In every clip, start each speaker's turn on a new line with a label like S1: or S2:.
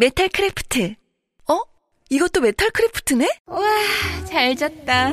S1: 메탈 크래프트 어? 이것도 메탈 크래프트네?
S2: 와, 잘 잤다.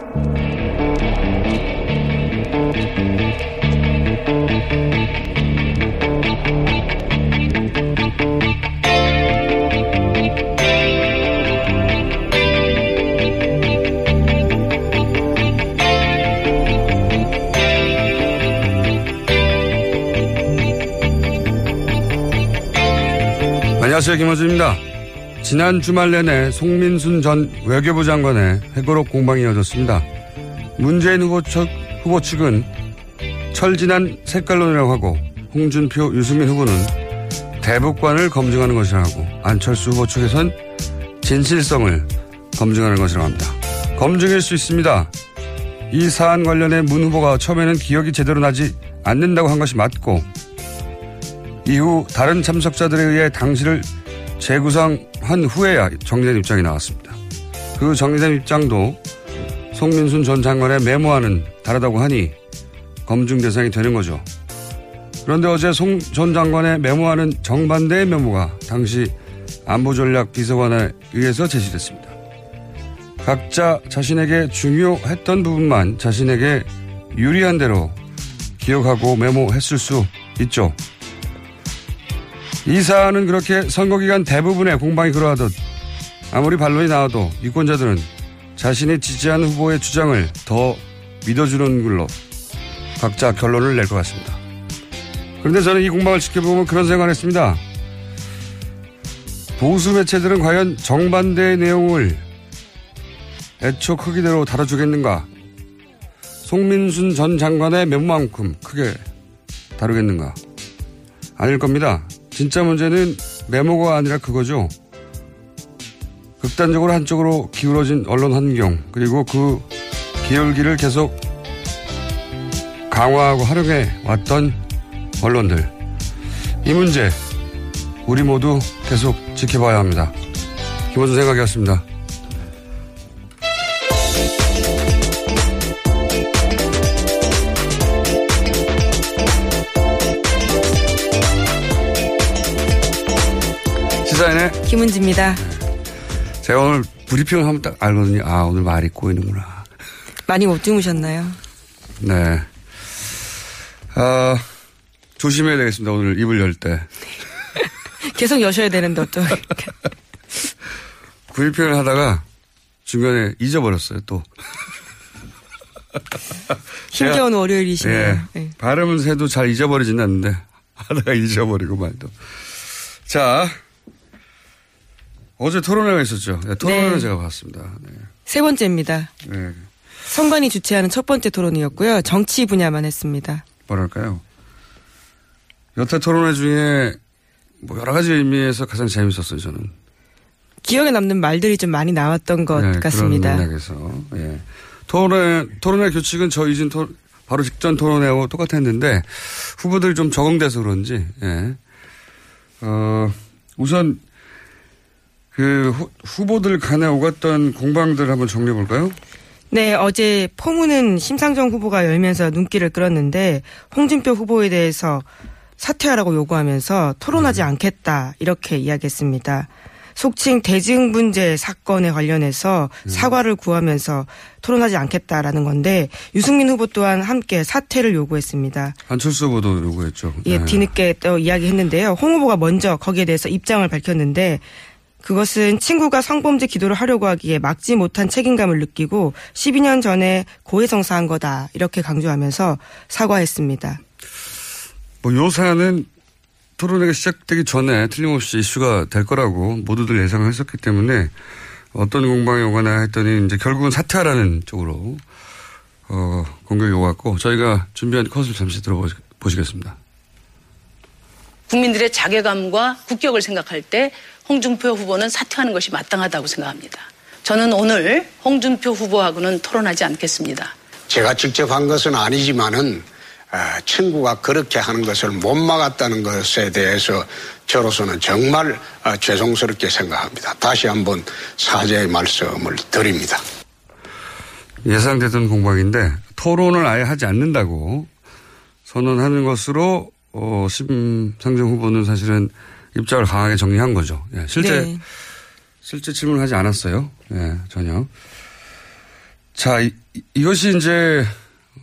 S3: 안녕하세요. 김호준입니다. 지난 주말 내내 송민순 전 외교부 장관의 회고록 공방이 이어졌습니다. 문재인 후보 측, 후보 측은 철진한 색깔론이라고 하고 홍준표, 유승민 후보는 대북관을 검증하는 것이라고 하고 안철수 후보 측에선 진실성을 검증하는 것이라고 합니다. 검증일 수 있습니다. 이 사안 관련해 문 후보가 처음에는 기억이 제대로 나지 않는다고 한 것이 맞고 이후 다른 참석자들에 의해 당시를 재구성한 후에야 정리된 입장이 나왔습니다. 그 정리된 입장도 송민순 전 장관의 메모와는 다르다고 하니 검증 대상이 되는 거죠. 그런데 어제 송 전 장관의 메모와는 정반대의 메모가 당시 안보전략 비서관에 의해서 제시됐습니다. 각자 자신에게 중요했던 부분만 자신에게 유리한 대로 기억하고 메모했을 수 있죠. 이 사안은 그렇게 선거기간 대부분의 공방이 그러하듯 아무리 반론이 나와도 유권자들은 자신이 지지하는 후보의 주장을 더 믿어주는 걸로 각자 결론을 낼 것 같습니다. 그런데 저는 이 공방을 지켜보면 그런 생각을 했습니다. 보수 매체들은 과연 정반대의 내용을 애초 크기대로 다뤄주겠는가? 송민순 전 장관의 몇만큼 크게 다루겠는가? 아닐 겁니다. 진짜 문제는 메모가 아니라 그거죠. 극단적으로 한쪽으로 기울어진 언론 환경, 그리고 그 기울기를 계속 강화하고 활용해 왔던 언론들. 이 문제, 우리 모두 계속 지켜봐야 합니다. 김원준 생각이었습니다.
S4: 김은지입니다.
S3: 제가 오늘 브리핑을 하면 딱 알거든요. 아, 오늘 말이 꼬이는구나.
S4: 많이 못 주무셨나요?
S3: 네. 아, 조심해야 되겠습니다. 오늘 입을 열 때.
S4: 계속 여셔야 되는데 어쩌
S3: 구일편을 하다가 중간에 잊어버렸어요, 또.
S4: 힘겨운 월요일이시네요.
S3: 예,
S4: 네.
S3: 발음은 새도 잘 잊어버리지는 않는데 하다가 잊어버리고 말도. 자, 어제 토론회가 있었죠. 네, 토론회는
S4: 네.
S3: 제가 봤습니다. 네.
S4: 세 번째입니다.
S3: 네.
S4: 선관위 주최하는 첫 번째 토론이었고요. 정치 분야만 했습니다.
S3: 뭐랄까요. 여태 토론회 중에 뭐 여러 가지 의미에서 가장 재밌었어요, 저는.
S4: 기억에 남는 말들이 좀 많이 나왔던 것
S3: 네,
S4: 같습니다.
S3: 그런 맥락에서. 예. 토론회, 토론회 규칙은 저 이전 토, 바로 직전 토론회하고 똑같았는데 후보들이 좀 적응돼서 그런지, 예. 어, 우선 그 후, 후보들 간에 오갔던 공방들 한번 정리해 볼까요?
S4: 네, 어제 포문은 심상정 후보가 열면서 눈길을 끌었는데 홍준표 후보에 대해서 사퇴하라고 요구하면서 토론하지 않겠다 이렇게 이야기했습니다. 속칭 대증 문제 사건에 관련해서 사과를 구하면서 토론하지 않겠다라는 건데 유승민 후보 또한 함께 사퇴를 요구했습니다.
S3: 안철수 후보도 요구했죠.
S4: 예,
S3: 네.
S4: 뒤늦게 또 이야기했는데요. 홍 후보가 먼저 거기에 대해서 입장을 밝혔는데 그것은 친구가 성범죄 기도를 하려고 하기에 막지 못한 책임감을 느끼고 12년 전에 고해성사한 거다 이렇게 강조하면서 사과했습니다.
S3: 뭐 요사는 토론회가 시작되기 전에 틀림없이 이슈가 될 거라고 모두들 예상을 했었기 때문에 어떤 공방이 오거나 했더니 이제 결국은 사퇴하라는 쪽으로 어, 공격이 오갔고 저희가 준비한 컷을 잠시 들어보시겠습니다.
S5: 국민들의 자괴감과 국격을 생각할 때 홍준표 후보는 사퇴하는 것이 마땅하다고 생각합니다. 저는 오늘 홍준표 후보하고는 토론하지 않겠습니다.
S6: 제가 직접 한 것은 아니지만은 아, 친구가 그렇게 하는 것을 못 막았다는 것에 대해서 저로서는 정말 아, 죄송스럽게 생각합니다. 다시 한번 사죄의 말씀을 드립니다.
S3: 예상되던 공방인데 토론을 아예 하지 않는다고 선언하는 것으로 어, 심상정 후보는 사실은 입장을 강하게 정리한 거죠. 예, 실제
S4: 네.
S3: 실제 질문을 하지 않았어요. 예, 전혀. 자, 이, 이것이 이제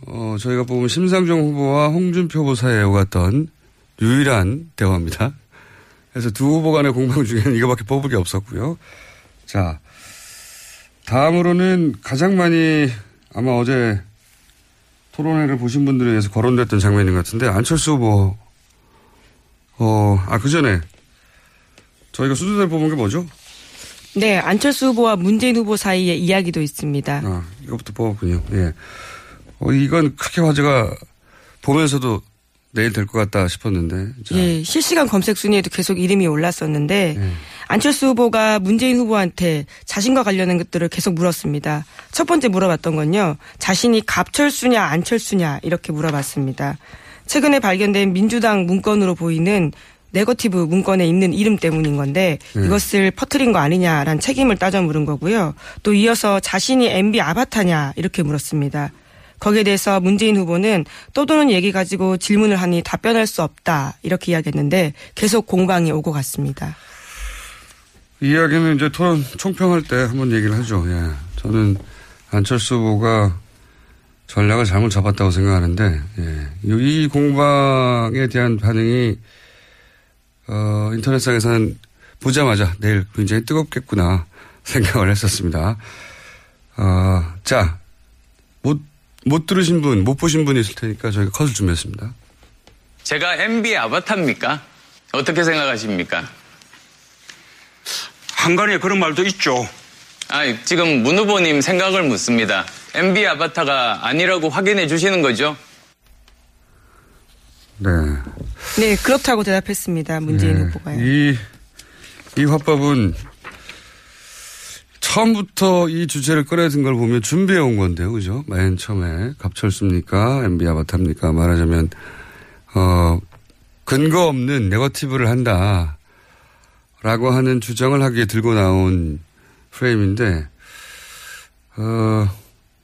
S3: 어, 저희가 보면 심상정 후보와 홍준표 후보 사이에 오갔던 유일한 대화입니다. 그래서 두 후보 간의 공방 중에는 이거밖에 뽑을 게 없었고요. 자, 다음으로는 가장 많이 아마 어제 토론회를 보신 분들에 의해서 거론됐던 장면인 것 같은데 안철수 후보 어, 아, 그 전에 저희가 수두대를 뽑은 게 뭐죠?
S4: 네, 안철수 후보와 문재인 후보 사이의 이야기도 있습니다.
S3: 아, 이것부터 뽑았군요. 예. 어, 이건 크게 화제가 보면서도 내일 될 것 같다 싶었는데. 자,
S4: 예, 실시간 검색 순위에도 계속 이름이 올랐었는데 안철수 후보가 문재인 후보한테 자신과 관련된 것들을 계속 물었습니다. 첫 번째 물어봤던 건요. 자신이 갑철수냐 안철수냐 이렇게 물어봤습니다. 최근에 발견된 민주당 문건으로 보이는 네거티브 문건에 있는 이름 때문인 건데
S7: 음.
S4: 이것을 퍼뜨린 거 아니냐라는 책임을 따져 물은 거고요. 또 이어서 자신이 MB 아바타냐 이렇게 물었습니다. 거기에 대해서 문재인 후보는 떠도는 얘기 가지고 질문을 하니 답변할 수 없다 이렇게 이야기했는데 계속 공방이 오고 갔습니다.
S3: 이 이야기는 이제 토론 총평할 때 한번 얘기를 하죠. 예. 저는 안철수 후보가 전략을 잘못 잡았다고 생각하는데, 예. 이 공방에 대한 반응이, 어, 인터넷상에서는 보자마자 내일 굉장히 뜨겁겠구나 생각을 했었습니다. 어, 자, 못, 못 들으신 분, 못 보신 분이 있을 테니까 저희가 컷을 준비했습니다.
S8: 제가 MB 아바타입니까? 어떻게 생각하십니까?
S9: 한간에 그런 말도 있죠.
S8: 아, 지금 문 후보님 생각을 묻습니다. MB 아바타가 아니라고 확인해 주시는 거죠?
S3: 네.
S4: 네, 그렇다고 대답했습니다. 문재인
S3: 네.
S4: 후보가요.
S3: 이, 이 화법은 처음부터 이 주제를 꺼내든 걸 보면 준비해 온 건데요. 그죠? 맨 처음에 갑철수입니까? MB 아바타입니까? 말하자면, 어, 근거 없는 네거티브를 한다. 라고 하는 주장을 하기에 들고 나온 프레임인데, 어,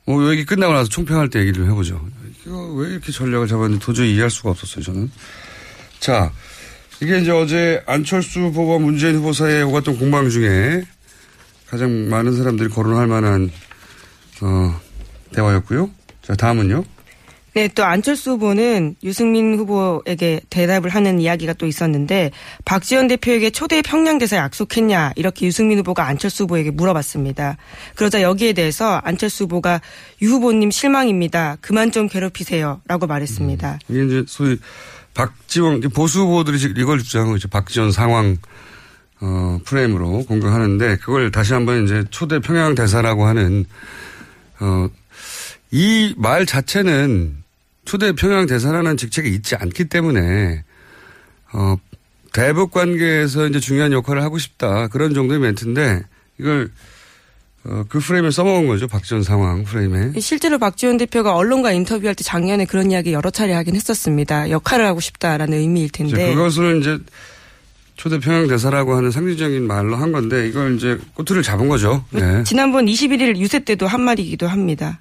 S3: 뭐 얘기 끝나고 나서 총평할 때 얘기를 해보죠. 이거 왜 이렇게 전략을 잡았는지 도저히 이해할 수가 없었어요, 저는. 자, 이게 이제 어제 안철수 후보와 문재인 후보 사이에 오갔던 공방 중에 가장 많은 사람들이 거론할 만한, 어, 대화였고요. 자, 다음은요.
S4: 네, 또 안철수 후보는 유승민 후보에게 대답을 하는 이야기가 또 있었는데 박지원 대표에게 초대 평양 대사 약속했냐 이렇게 유승민 후보가 안철수 후보에게 물어봤습니다. 그러자 여기에 대해서 안철수 후보가 유 후보님 실망입니다. 그만 좀 괴롭히세요라고 말했습니다.
S3: 이게 이제 소위 박지원 보수 후보들이 이걸 주장하고 있죠. 박지원 상황 어, 프레임으로 공격하는데 그걸 다시 한번 이제 초대 평양 대사라고 하는 어, 이 말 자체는 초대 평양 대사라는 직책이 있지 않기 때문에 어, 대북 관계에서 이제 중요한 역할을 하고 싶다 그런 정도의 멘트인데 이걸 어, 그 프레임에 써먹은 거죠. 박지원 상황 프레임에.
S4: 실제로 박지원 대표가 언론과 인터뷰할 때 작년에 그런 이야기 여러 차례 하긴 했었습니다. 역할을 하고 싶다라는 의미일 텐데.
S3: 그것을 이제 초대 평양 대사라고 하는 상징적인 말로 한 건데 이걸 이제 꼬투리를 잡은 거죠.
S4: 네. 지난번 21일 유세 때도 한 말이기도 합니다.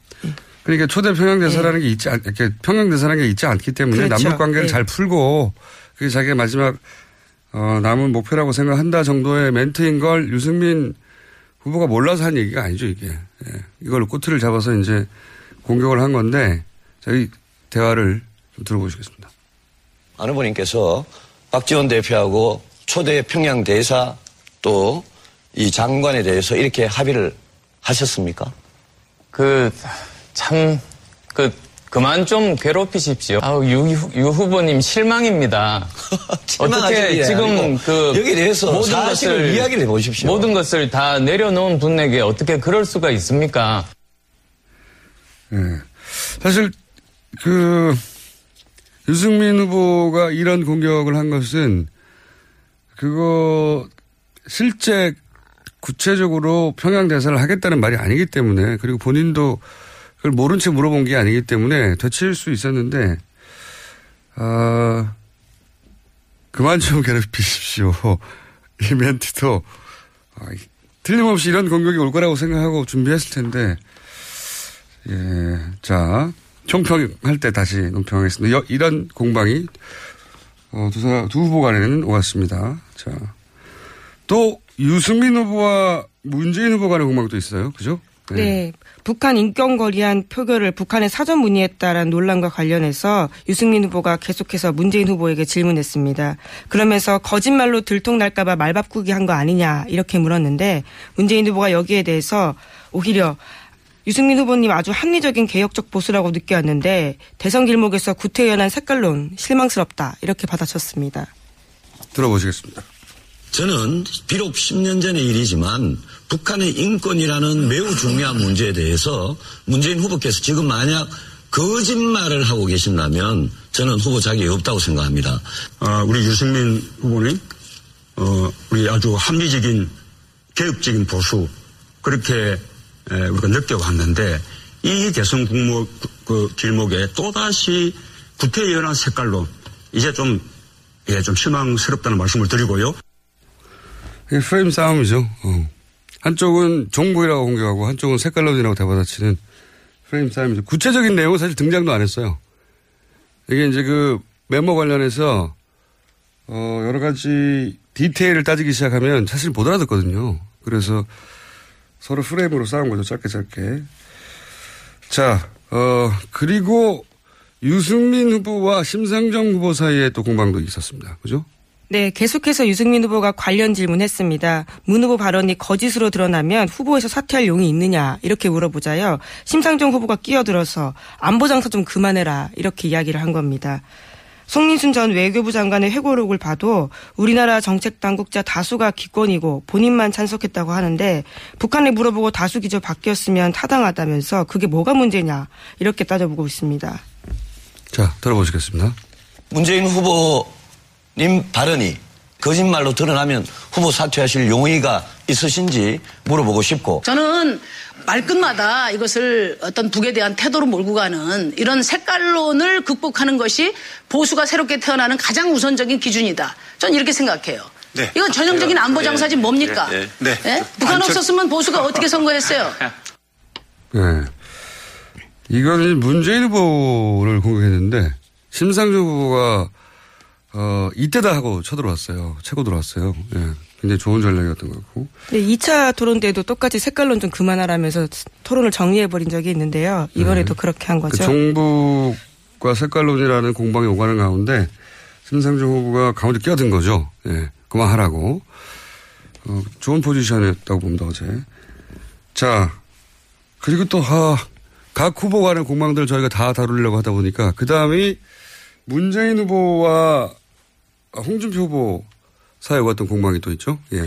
S3: 그러니까 초대 평양 대사라는 네. 게 있지 않, 이렇게 평양 대사라는 게 있지 않기 때문에 그렇죠. 남북 관계를 네. 잘 풀고 그게 자기가 마지막 어, 남은 목표라고 생각한다 정도의 멘트인 걸 유승민 후보가 몰라서 한 얘기가 아니죠 이게 예. 이걸 꼬투리를 잡아서 이제 공격을 한 건데 저희 대화를 좀 들어보시겠습니다.
S7: 안 후보님께서 박지원 대표하고 초대 평양 대사 또 이 장관에 대해서 이렇게 합의를 하셨습니까?
S8: 그 참, 그, 그만 좀 괴롭히십시오. 아유, 유, 유 후보님 실망입니다. 어떻게 지금 그
S7: 여기 대해서 모든 것을 이야기를 해보십시오.
S8: 모든 것을 다 내려놓은 분에게 어떻게 그럴 수가 있습니까?
S3: 네. 사실 그 유승민 후보가 이런 공격을 한 것은 그거 실제 구체적으로 평양 대사를 하겠다는 말이 아니기 때문에 그리고 본인도 그걸 모른 채 물어본 게 아니기 때문에 되칠 수 있었는데, 아, 그만 좀 괴롭히십시오. 이 멘트도, 아, 틀림없이 이런 공격이 올 거라고 생각하고 준비했을 텐데, 예, 자, 총평할 때 다시 논평하겠습니다. 이런 공방이, 어, 두, 사, 두 후보 간에는 오갔습니다. 자, 또 유승민 후보와 문재인 후보 간의 공방도 있어요. 그죠?
S4: 네. 네. 북한 인권 거리한 표결을 북한에 사전 문의했다라는 논란과 관련해서 유승민 후보가 계속해서 문재인 후보에게 질문했습니다. 그러면서 거짓말로 들통날까봐 말 바꾸기 한 거 아니냐 이렇게 물었는데 문재인 후보가 여기에 대해서 오히려 유승민 후보님 아주 합리적인 개혁적 보수라고 느껴왔는데 대선 길목에서 구태연한 색깔론 실망스럽다 이렇게 받아쳤습니다.
S3: 들어보시겠습니다.
S7: 저는 비록 10년 전의 일이지만 북한의 인권이라는 매우 중요한 문제에 대해서 문재인 후보께서 지금 만약 거짓말을 하고 계신다면 저는 후보 자격이 없다고 생각합니다.
S9: 아, 우리 유승민 후보님, 어, 우리 아주 합리적인 개혁적인 보수 그렇게 에, 우리가 느껴왔는데 이 대선 국무 그 길목에 또다시 구태연한 색깔로 이제 좀, 예, 좀 실망스럽다는 말씀을 드리고요.
S3: 프레임 싸움이죠. 어. 한쪽은 종북이라고 공격하고 한쪽은 색깔론이라고 대받아치는 프레임 싸움이죠. 구체적인 내용은 사실 등장도 안 했어요. 이게 이제 그 메모 관련해서 어 여러 가지 디테일을 따지기 시작하면 사실 못 알아듣거든요. 그래서 서로 프레임으로 싸운 거죠. 짧게 짧게. 자, 어 그리고 유승민 후보와 심상정 후보 사이에 또 공방도 있었습니다. 그죠?
S4: 네, 계속해서 유승민 후보가 관련 질문했습니다. 문 후보 발언이 거짓으로 드러나면 후보에서 사퇴할 용이 있느냐 이렇게 물어보자요. 심상정 후보가 끼어들어서 안보 장사 좀 그만해라 이렇게 이야기를 한 겁니다. 송민순 전 외교부 장관의 회고록을 봐도 우리나라 정책 당국자 다수가 기권이고 본인만 찬석했다고 하는데 북한에 물어보고 다수 기조 바뀌었으면 타당하다면서 그게 뭐가 문제냐 이렇게 따져보고 있습니다.
S3: 자, 들어보시겠습니다.
S7: 문재인 후보 님 발언이 거짓말로 드러나면 후보 사퇴하실 용의가 있으신지 물어보고 싶고
S5: 저는 말끝마다 이것을 어떤 북에 대한 태도로 몰고 가는 이런 색깔론을 극복하는 것이 보수가 새롭게 태어나는 가장 우선적인 기준이다. 저는 이렇게 생각해요. 네. 이건 전형적인 안보 네. 장사지 뭡니까? 네. 네. 네. 북한 없었으면 보수가 어떻게 선거했어요?
S3: 네. 이거는 문재인 후보를 공격했는데 심상정 후보가 어, 이때다 하고 쳐들어왔어요. 최고 들어왔어요. 예. 굉장히 좋은 전략이었던 것 같고.
S4: 네, 2차 토론 때도 똑같이 색깔론 좀 그만하라면서 토론을 정리해버린 적이 있는데, 요 이번에도 네. 그렇게 한 거죠.
S3: 그 종북 계급과 색깔론이라는 공방이 오가는 가운데 심상정 후보가 가운데 끼어든 거죠. 예, 그만하라고. 어, 좋은 포지션이었다고 봅니다, 어제. 자, 그리고 또, 아, 각 후보 간의 공방들 저희가 다 다루려고 하다 보니까 그 다음이 문재인 후보와 홍준표 후보 사이에 왔던 공방이 또 있죠. 예.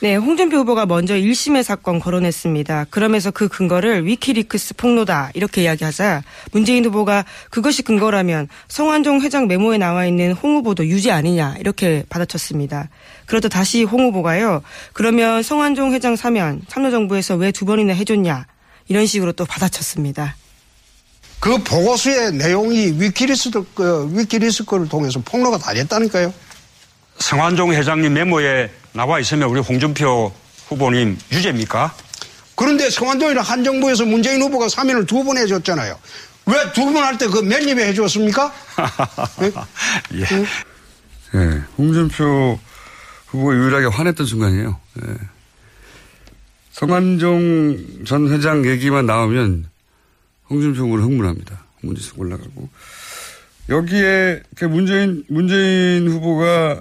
S4: 네, 홍준표 후보가 먼저 1심의 사건 거론했습니다. 그러면서 그 근거를 위키리크스 폭로다 이렇게 이야기하자 문재인 후보가 그것이 근거라면 성완종 회장 메모에 나와 있는 홍 후보도 유죄 아니냐 이렇게 받아쳤습니다. 그러다 다시 홍 후보가요. 그러면 성완종 회장 사면 참여정부에서 왜 두 번이나 해줬냐 이런 식으로 또 받아쳤습니다.
S6: 그 보고서의 내용이 위키리스, 그, 위키리스 거를 통해서 폭로가 다 됐다니까요.
S9: 성완종 회장님 메모에 나와 있으면 우리 홍준표 후보님 유죄입니까?
S6: 그런데 성완종이랑 한 정부에서 문재인 후보가 사면을 두 번 해줬잖아요. 왜 두 번 할 때그몇 입에 해줬습니까? 네?
S9: 예.
S3: 예. 홍준표 후보가 유일하게 화냈던 순간이에요. 예. 성완종 전 회장 얘기만 나오면 홍준표 후보는 흥분합니다. 문지석 올라가고. 여기에 그 문재인, 문재인 후보가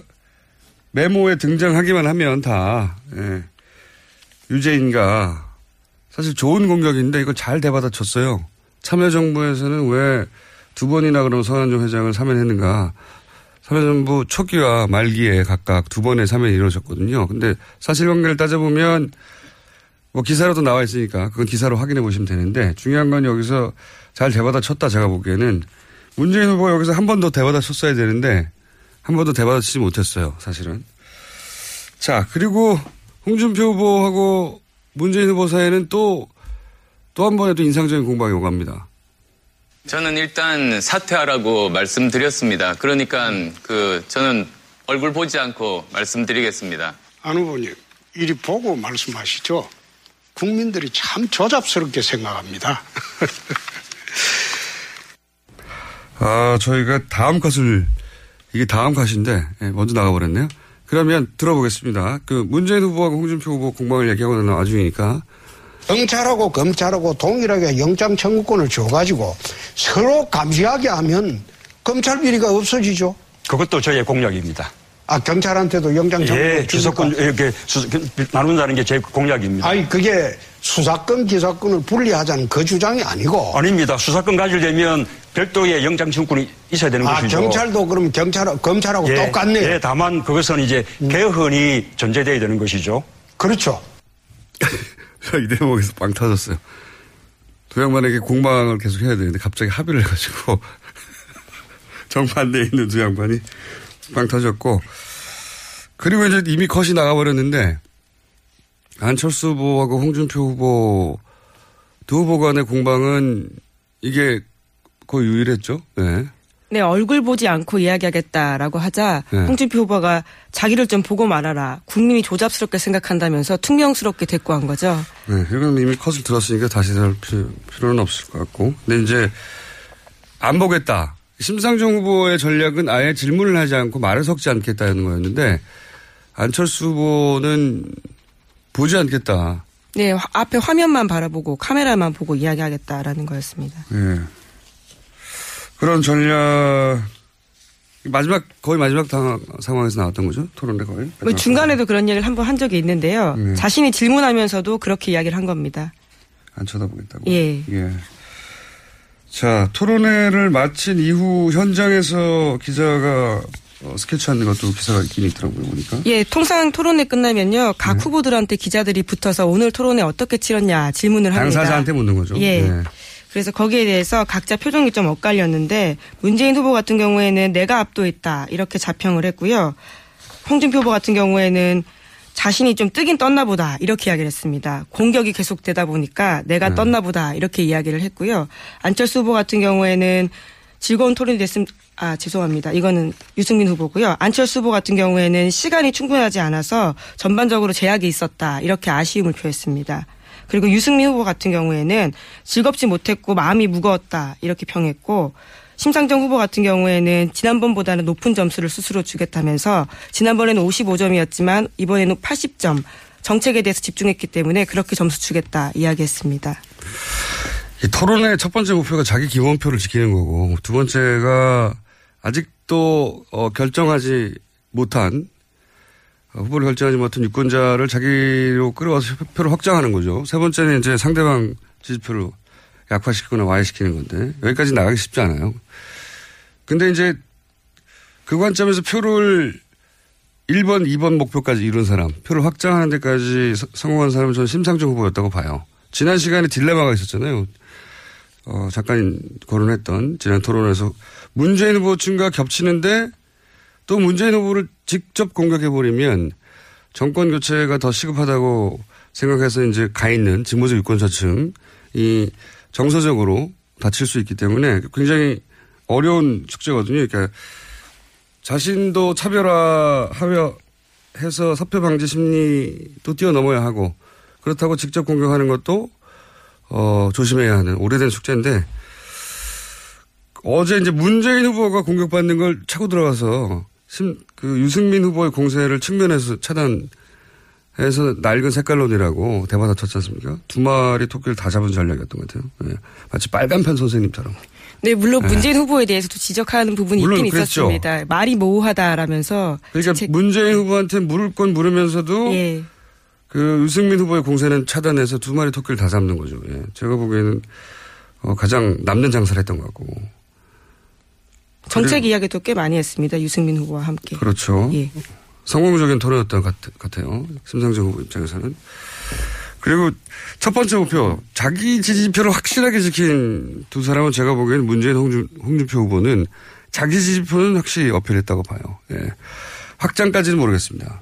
S3: 메모에 등장하기만 하면 다, 예. 유죄인가. 사실 좋은 공격인데 이걸 잘 대받아쳤어요. 참여정부에서는 왜 두 번이나 그럼 성한종 회장을 사면했는가. 참여정부 초기와 말기에 각각 두 번의 사면이 이루어졌거든요. 근데 사실관계를 따져보면 뭐 기사로도 나와 있으니까 그건 기사로 확인해 보시면 되는데 중요한 건 여기서 잘 대받아쳤다 제가 보기에는 문재인 후보 여기서 한 번 더 대받아쳤어야 되는데 한 번도 대받아치지 못했어요 사실은. 자 그리고 홍준표 후보하고 문재인 후보 사이에는 또 또 한 번에 또 인상적인 공방이 오갑니다.
S8: 저는 일단 사퇴하라고 말씀드렸습니다. 그러니까 그 저는 얼굴 보지 않고 말씀드리겠습니다.
S6: 안 후보님, 이리 보고 말씀하시죠. 국민들이 참 조잡스럽게 생각합니다.
S3: 아, 저희가 다음 컷을, 이게 다음 컷인데, 예, 먼저 나가버렸네요. 그러면 들어보겠습니다. 그 문재인 후보하고 홍준표 후보 공방을 얘기하고 나는 와중이니까.
S6: 경찰하고 검찰하고 동일하게 영장 청구권을 줘가지고 서로 감시하게 하면 검찰 비리가 없어지죠.
S9: 그것도 저의 공약입니다.
S6: 아, 경찰한테도 영장 청구권
S9: 예? 수사권 이렇게 수, 나눈다는 게 제 공약입니다.
S6: 아니, 그게 수사권, 기사권을 분리하자는 그 주장이 아니고.
S9: 아닙니다. 수사권 가지려면 별도의 영장 청구권이 있어야 되는
S6: 아,
S9: 것이죠.
S6: 경찰도 그럼 경찰, 검찰하고
S9: 예,
S6: 똑같네요. 음.
S9: 예, 다만 그것은 이제 개헌이 전제돼야 되는 것이죠.
S6: 그렇죠.
S3: 이 대목에서 빵 터졌어요. 두 양반에게 공방을 계속 해야 되는데 갑자기 합의를 해가지고 정반대에 있는 두 양반이 빵 터졌고 그리고 이제 이미 컷이 나가버렸는데 안철수 후보하고 홍준표 후보 두 후보 간의 공방은 이게 거의 유일했죠. 네.
S4: 네, 얼굴 보지 않고 이야기하겠다라고 하자
S3: 네.
S4: 홍준표 후보가 자기를 좀 보고 말아라. 국민이 조잡스럽게 생각한다면서 퉁명스럽게 대꾸한 거죠.
S3: 네, 이건 이미 컷을 들었으니까 다시 할 필요, 필요는 없을 것 같고. 근데 이제 안 보겠다. 심상정 후보의 전략은 아예 질문을 하지 않고 말을 섞지 않겠다는 거였는데 안철수 후보는 보지 않겠다.
S4: 네, 화- 앞에 화면만 바라보고 카메라만 보고 이야기하겠다라는 거였습니다.
S3: 예. 그런 전략 마지막 거의 마지막 당- 상황에서 나왔던 거죠 토론회 거의.
S4: 뭐 중간에도 그런 얘기를 한번 한 적이 있는데요.
S3: 네.
S4: 자신이 질문하면서도 그렇게 이야기를 한 겁니다.
S3: 안 쳐다보겠다고.
S4: 예.
S3: 예. 자, 토론회를 마친 이후 현장에서 기자가 어, 스케치하는 것도 기사가 있긴 있더라고요, 보니까.
S4: 예, 통상 토론회 끝나면요. 각
S3: 네.
S4: 후보들한테 기자들이 붙어서 오늘 토론회 어떻게 치렀냐 질문을 합니다.
S3: 당사자한테 묻는 거죠.
S4: 예.
S3: 네.
S4: 그래서 거기에 대해서 각자 표정이 좀 엇갈렸는데 문재인 후보 같은 경우에는 내가 압도했다 이렇게 자평을 했고요. 홍준표 후보 같은 경우에는 자신이 좀 뜨긴 떴나 보다 이렇게 이야기를 했습니다. 공격이 계속되다 보니까 내가
S3: 네.
S4: 떴나 보다 이렇게 이야기를 했고요. 안철수 후보 같은 경우에는 즐거운 토론이 됐음 아 죄송합니다. 이거는 유승민 후보고요. 안철수 후보 같은 경우에는 시간이 충분하지 않아서 전반적으로 제약이 있었다 이렇게 아쉬움을 표했습니다. 그리고 유승민 후보 같은 경우에는 즐겁지 못했고 마음이 무거웠다 이렇게 평했고 심상정 후보 같은 경우에는 지난번보다는 높은 점수를 스스로 주겠다면서 지난번에는 55점이었지만 이번에는 80점 정책에 대해서 집중했기 때문에 그렇게 점수 주겠다 이야기했습니다.
S3: 이 토론의 첫 번째 목표가 자기 기본표를 지키는 거고 두 번째가 아직도 어, 결정하지 못한 어, 후보를 결정하지 못한 유권자를 자기로 끌어와서 표를 확장하는 거죠. 세 번째는 이제 상대방 지지표를 약화시키거나 와해시키는 건데 여기까지 나가기 쉽지 않아요. 근데 이제 그 관점에서 표를 1번, 2번 목표까지 이룬 사람, 표를 확장하는 데까지 성공한 사람은 저는 심상정 후보였다고 봐요. 지난 시간에 딜레마가 있었잖아요. 어, 잠깐 거론했던 지난 토론에서 문재인 후보 층과 겹치는데 또 문재인 후보를 직접 공격해버리면 정권 교체가 더 시급하다고 생각해서 이제 가 있는 진보적 유권자층이 정서적으로 다칠 수 있기 때문에 굉장히 어려운 숙제거든요. 그러니까 자신도 차별화하며 해서 사표 방지 심리도 뛰어넘어야 하고 그렇다고 직접 공격하는 것도 어, 조심해야 하는 오래된 숙제인데 어제 이제 문재인 후보가 공격받는 걸 차고 들어가서 심, 그 유승민 후보의 공세를 측면에서 차단해서 낡은 색깔론이라고 대받아 쳤지 않습니까? 두 마리 토끼를 다 잡은 전략이었던 것 같아요. 네. 마치 빨간편 선생님처럼.
S4: 네, 물론 문재인 네. 후보에 대해서도 지적하는 부분이 있긴
S3: 그랬죠.
S4: 있었습니다. 말이 모호하다라면서.
S3: 그러니까 제... 문재인 후보한테 물을 건 물으면서도 예. 그 유승민 후보의 공세는 차단해서 두 마리 토끼를 다 잡는 거죠. 예. 제가 보기에는 어, 가장 남는 장사를 했던 것 같고.
S4: 정책 이야기도 꽤 많이 했습니다. 유승민 후보와 함께.
S3: 그렇죠. 예. 성공적인 토론이었던 것 같아요. 심상정 후보 입장에서는. 그리고 첫 번째 목표, 자기 지지표를 확실하게 지킨 두 사람은 제가 보기에는 문재인 홍준, 홍준표 후보는 자기 지지표는 확실히 어필했다고 봐요. 예. 확장까지는 모르겠습니다.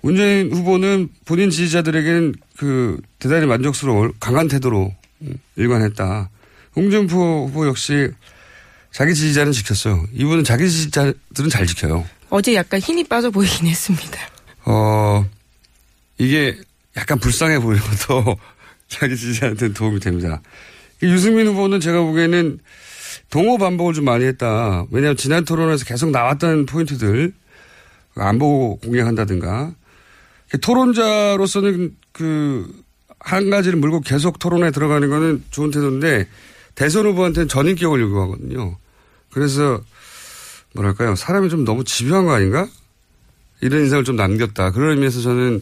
S3: 문재인 후보는 본인 지지자들에게는 그 대단히 만족스러울 강한 태도로 일관했다. 홍준표 후보 역시 자기 지지자는 지켰어요. 이분은 자기 지지자들은 잘 지켜요.
S4: 어제 약간 힘이 빠져 보이긴 했습니다.
S3: 어, 이게 약간 불쌍해 것도 자기 지지자한테는 도움이 됩니다. 유승민 후보는 제가 보기에는 동호 반복을 좀 많이 했다. 왜냐하면 지난 토론에서 계속 나왔던 포인트들 안 보고 공략한다든가 토론자로서는 그 한 가지를 물고 계속 토론에 들어가는 거는 좋은 태도인데 대선 후보한테는 전인격을 요구하거든요. 그래서 뭐랄까요 사람이 좀 너무 집요한 거 아닌가 이런 인상을 좀 남겼다. 그런 의미에서 저는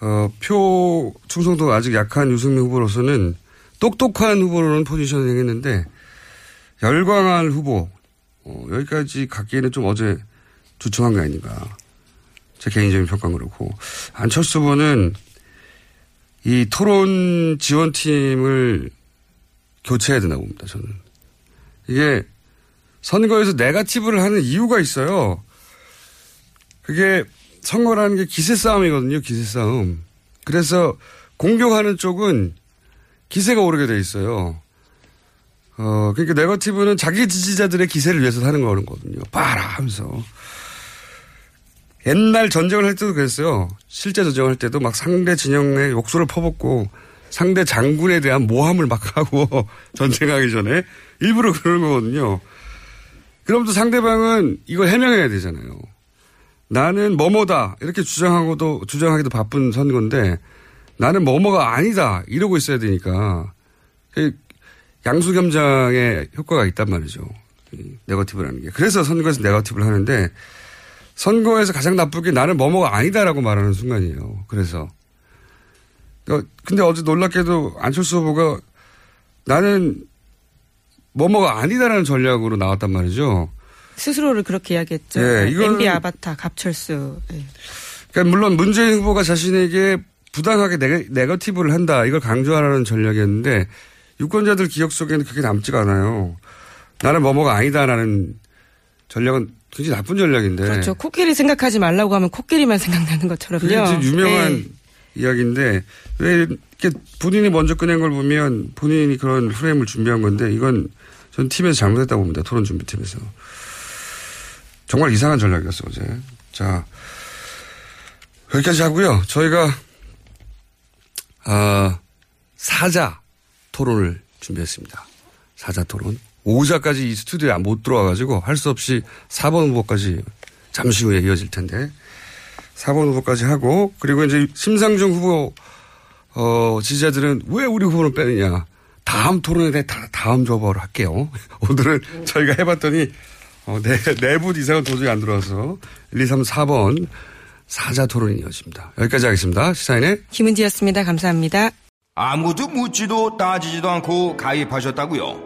S3: 어, 표 충성도가 아직 약한 유승민 후보로서는 똑똑한 후보로는 포지션을 행했는데 열광할 후보 어, 여기까지 갖기에는 좀 어제 주춤한 게 아닌가. 제 개인적인 평가는 그렇고 안철수 후보는 이 토론 지원팀을 교체해야 된다고 봅니다. 저는 이게 선거에서 네가티브를 하는 이유가 있어요. 그게 선거라는 게 기세 싸움이거든요. 기세 싸움. 그래서 공격하는 쪽은 기세가 오르게 돼 있어요. 어, 그러니까 네거티브는 자기 지지자들의 기세를 위해서 하는 거거든요. 봐라 하면서. 옛날 전쟁을 할 때도 그랬어요. 실제 전쟁을 할 때도 막 상대 진영에 욕설을 퍼붓고 상대 장군에 대한 모함을 막 하고 전쟁하기 전에 일부러 그러는 거거든요. 그럼 또 상대방은 이걸 해명해야 되잖아요. 나는 뭐뭐다 이렇게 주장하고도 주장하기도 바쁜 선거인데 나는 뭐뭐가 아니다 이러고 있어야 되니까 양수겸장의 효과가 있단 말이죠. 네거티브라는 게. 그래서 선거에서 네거티브를 하는데 선거에서 가장 나쁘게 나는 뭐뭐가 아니다라고 말하는 순간이에요. 그래서. 그러니까 근데 어제 놀랍게도 안철수 후보가 나는 뭐뭐가 아니다라는 전략으로 나왔단 말이죠.
S4: 스스로를 그렇게 이야기했죠. 네, 이건 MB 아바타 갑철수. 네.
S3: 그러니까 물론 문재인 후보가 자신에게 부당하게 네거, 네거티브를 한다 이걸 강조하라는 전략이었는데 유권자들 기억 속에는 그게 남지가 않아요. 나는 뭐뭐가 아니다라는 전략은 굉장히 나쁜 전략인데.
S4: 그렇죠. 코끼리 생각하지 말라고 하면 코끼리만 생각나는 것처럼요.
S3: 유명한 네. 이야기인데 왜 이렇게 본인이 먼저 꺼낸 걸 보면 본인이 그런 프레임을 준비한 건데 이건 전 팀에서 잘못했다고 봅니다. 토론 준비팀에서. 정말 이상한 전략이었어 어제. 자 여기까지 하고요. 저희가 아 사자 토론을 준비했습니다. 사자 토론. 5자까지 이 스튜디오에 못 들어와가지고 할 수 없이 4번 후보까지 잠시 후에 이어질 텐데 4번 후보까지 하고 그리고 이제 심상정 후보 어, 지지자들은 왜 우리 후보를 빼느냐 다음 토론에 대해 다, 다음 조업으로 할게요. 오늘은 저희가 해봤더니 어, 네, 네분 이상은 도저히 안 들어와서 1, 2, 3, 4번 사자 토론이 이어집니다. 여기까지 하겠습니다. 시사인의
S4: 김은지였습니다. 감사합니다.
S10: 아무도 묻지도 따지지도 않고 가입하셨다고요?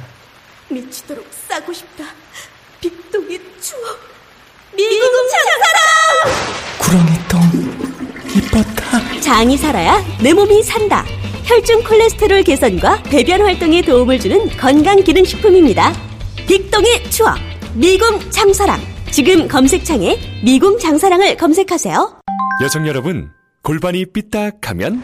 S11: 미치도록 싸고 싶다. 빅동의 추억. 미궁 장사랑!
S12: 구렁이 똥 이뻤다.
S11: 장이 살아야 내 몸이 산다. 혈중 콜레스테롤 개선과 배변 활동에 도움을 주는 건강 기능 식품입니다. 빅동의 추억. 미궁 장사랑. 지금 검색창에 미궁 장사랑을 검색하세요.
S13: 여성 여러분, 골반이 삐딱하면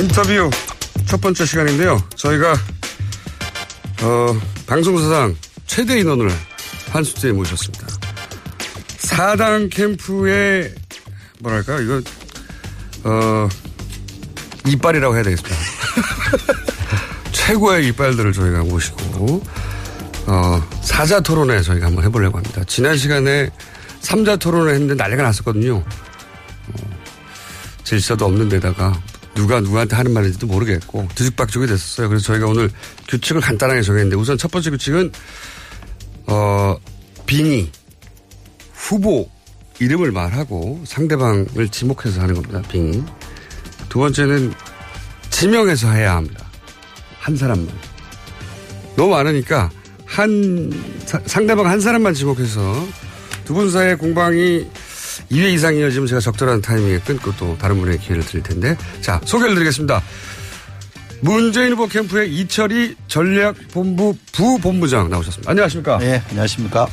S3: 인터뷰 첫 번째 시간인데요. 저희가 어, 방송사상 최대 인원을 한 수제에 모셨습니다. 사당 캠프의 뭐랄까 이거 어, 이빨이라고 해야 되겠습니다. 최고의 이빨들을 저희가 모시고 어, 사자 토론회 저희가 한번 해보려고 합니다. 지난 시간에 삼자 토론을 했는데 난리가 났었거든요. 어, 질서도 없는 데다가 누가 누구한테 하는 말인지도 모르겠고 뒤죽박죽이 됐었어요. 그래서 저희가 오늘 규칙을 간단하게 정했는데 우선 첫 번째 규칙은 어, 빙의 후보 이름을 말하고 상대방을 지목해서 하는 겁니다. 빙의. 두 번째는 지명해서 해야 합니다. 한 사람만. 너무 많으니까 한 사, 상대방 한 사람만 지목해서 두 분 사이의 공방이 2회 이상 이어지면 제가 적절한 타이밍에 끊고 또 다른 분에게 기회를 드릴 텐데 자 소개를 드리겠습니다. 문재인 후보 캠프의 이철희 전략본부 부본부장 나오셨습니다. 안녕하십니까?
S14: 네, 안녕하십니까?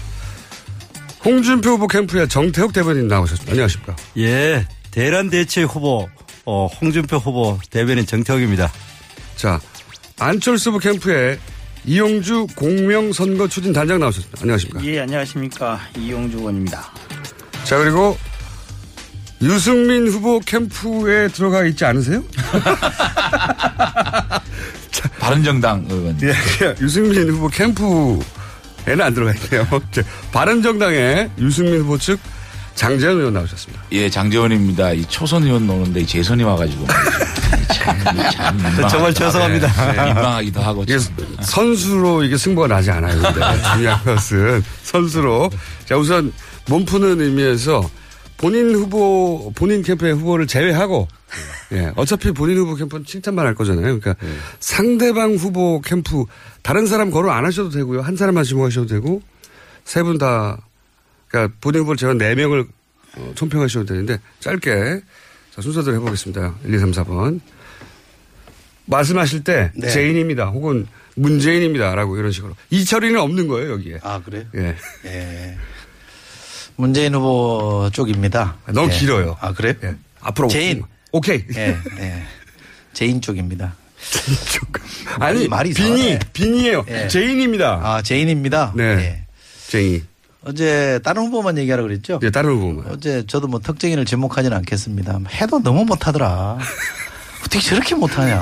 S3: 홍준표 후보 캠프의 정태욱 대변인 나오셨습니다. 안녕하십니까?
S14: 예, 대란 대체 후보 어, 홍준표 후보 대변인 정태욱입니다.
S3: 자, 안철수 후보 캠프의 이용주 공명선거 추진 단장 나오셨습니다. 안녕하십니까?
S14: 예, 안녕하십니까? 이용주 의원입니다.
S3: 자, 그리고 유승민 후보 캠프에 들어가 있지 않으세요?
S15: 바른정당 의원.
S3: 예, 유승민 후보 캠프에는 안 들어가 있네요. 바른정당의 유승민 후보 측 장재현 의원 나오셨습니다.
S15: 예, 장재원입니다. 이 초선 의원 노는데 재선이 와가지고. 참, 참 민망하기도
S14: 정말 죄송합니다.
S15: 네, 민망하기도 하고.
S3: 이게 선수로 이게 승부가 나지 않아요. 근데 중요한 것은 선수로. 자, 우선 몸 푸는 의미에서 본인 후보, 본인 캠프의 후보를 제외하고, 예, 어차피 본인 후보 캠프는 칭찬만 할 거잖아요. 그러니까 상대방 후보 캠프, 다른 사람 거론 안 하셔도 되고요. 한 사람만 지목하셔도 되고, 세 분 다, 그러니까 본인 후보를 제가 네 명을 어, 총평하셔도 되는데, 짧게, 자, 순서대로 해보겠습니다. 1, 2, 3, 4번. 말씀하실 때,
S14: 네.
S3: 제인입니다. 혹은 문재인입니다. 라고 이런 식으로. 이철희는 없는 거예요, 여기에.
S14: 아, 그래요?
S3: 예.
S14: 예. 문재인 후보 쪽입니다.
S3: 너무
S14: 예.
S3: 길어요.
S14: 아, 그래요?
S3: 앞으로.
S14: 제인.
S3: 오케이.
S14: 예, 예. 제인 쪽입니다.
S3: 아니,
S14: 말이
S3: 빈이. 빈이에요.
S14: 예.
S3: 제인입니다.
S14: 아, 제인입니다.
S3: 네.
S14: 예.
S3: 제인.
S14: 어제 다른 후보만 얘기하라 그랬죠?
S3: 예, 다른 후보만.
S14: 어제 저도 뭐 특정인을 지목하지는 않겠습니다. 해도 너무 못하더라. 어떻게 저렇게 못하냐.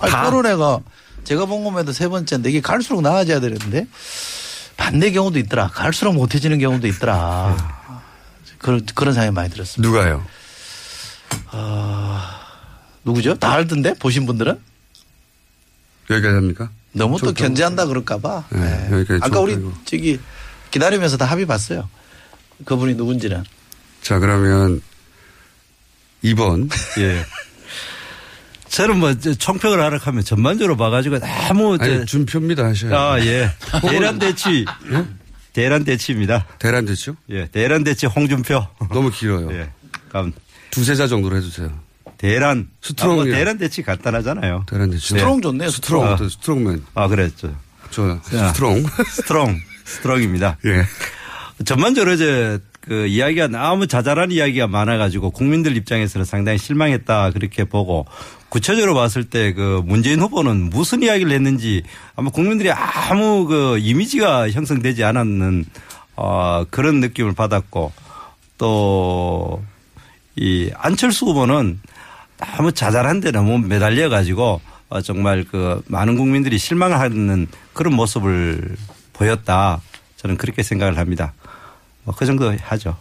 S14: 아니,
S3: 다.
S14: 토론회가 제가 본 것에도 세 번째인데 이게 갈수록 나아져야 되는데 반대 경우도 있더라. 갈수록 못해지는 경우도 있더라. 그런, 그런 생각이 많이 들었습니다.
S3: 누가요?
S14: 아, 누구죠? 다 알던데? 보신 분들은?
S3: 여기까지 합니까?
S14: 너무 또
S3: 좀-
S14: 견제한다 그럴까봐.
S3: 네, 여기까지
S14: 아까
S3: 좀
S14: 우리
S3: 그리고.
S14: 저기 기다리면서 다 합의 봤어요. 그분이 누군지는.
S3: 자, 그러면 2번.
S14: 예.
S16: 저는 뭐저 총평을 하라 하면 전반적으로 봐가지고 너무 저-
S3: 아니, 준표입니다, 하셔야
S16: 아, 예. 대란 대치. 대란 대치입니다.
S3: 대란 대치요?
S16: 예. 대란 대치 홍준표.
S3: 너무 길어요.
S16: 예. 그럼
S3: 두세 자 정도로 해주세요.
S16: 대란.
S3: Strong.
S16: 아, 뭐 대란 대치 간단하잖아요.
S3: 대란 대치.
S16: Strong
S14: 좋네요.
S3: Strong.
S16: 아.
S3: 또 strongman.
S16: 아, 그랬죠.
S3: 저
S16: 자, Strong. Strong. Strong입니다.
S3: 예.
S16: 전반적으로 이제 그 이야기가 너무 자잘한 이야기가 많아가지고 국민들 입장에서는 상당히 실망했다 그렇게 보고 구체적으로 봤을 때 그 문재인 후보는 무슨 이야기를 했는지 아마 국민들이 아무 그 이미지가 형성되지 않았는 어 그런 느낌을 받았고 또 이 안철수 후보는 너무 자잘한 데 너무 매달려 가지고 어 정말 그 많은 국민들이 실망을 하는 그런 모습을 보였다. 저는 그렇게 생각을 합니다. 뭐 그 정도 하죠.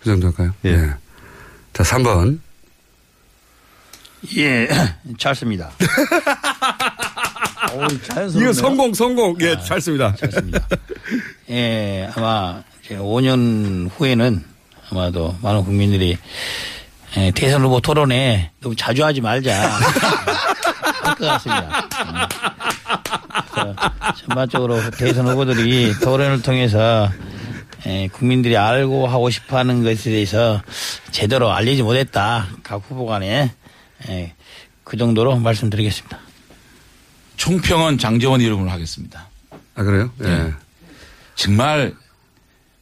S3: 그 정도 할까요?
S16: 예.
S3: 자, 3번.
S17: 예, 찰습니다.
S3: 이거 성공, 성공. 예, 잘 씁니다.
S17: 예, 아마 이제 5년 후에는 아마도 많은 국민들이 예, 대선 후보 토론에 너무 자주 하지 말자 할 것 같습니다. 음. 그래서 전반적으로 대선 후보들이 토론을 통해서 예, 국민들이 알고 하고 싶어 하는 것에 대해서 제대로 알리지 못했다. 각 후보 간에 예, 그 정도로 말씀드리겠습니다.
S15: 총평은 장재원 이름으로 하겠습니다.
S3: 아, 그래요? 예.
S15: 네. 정말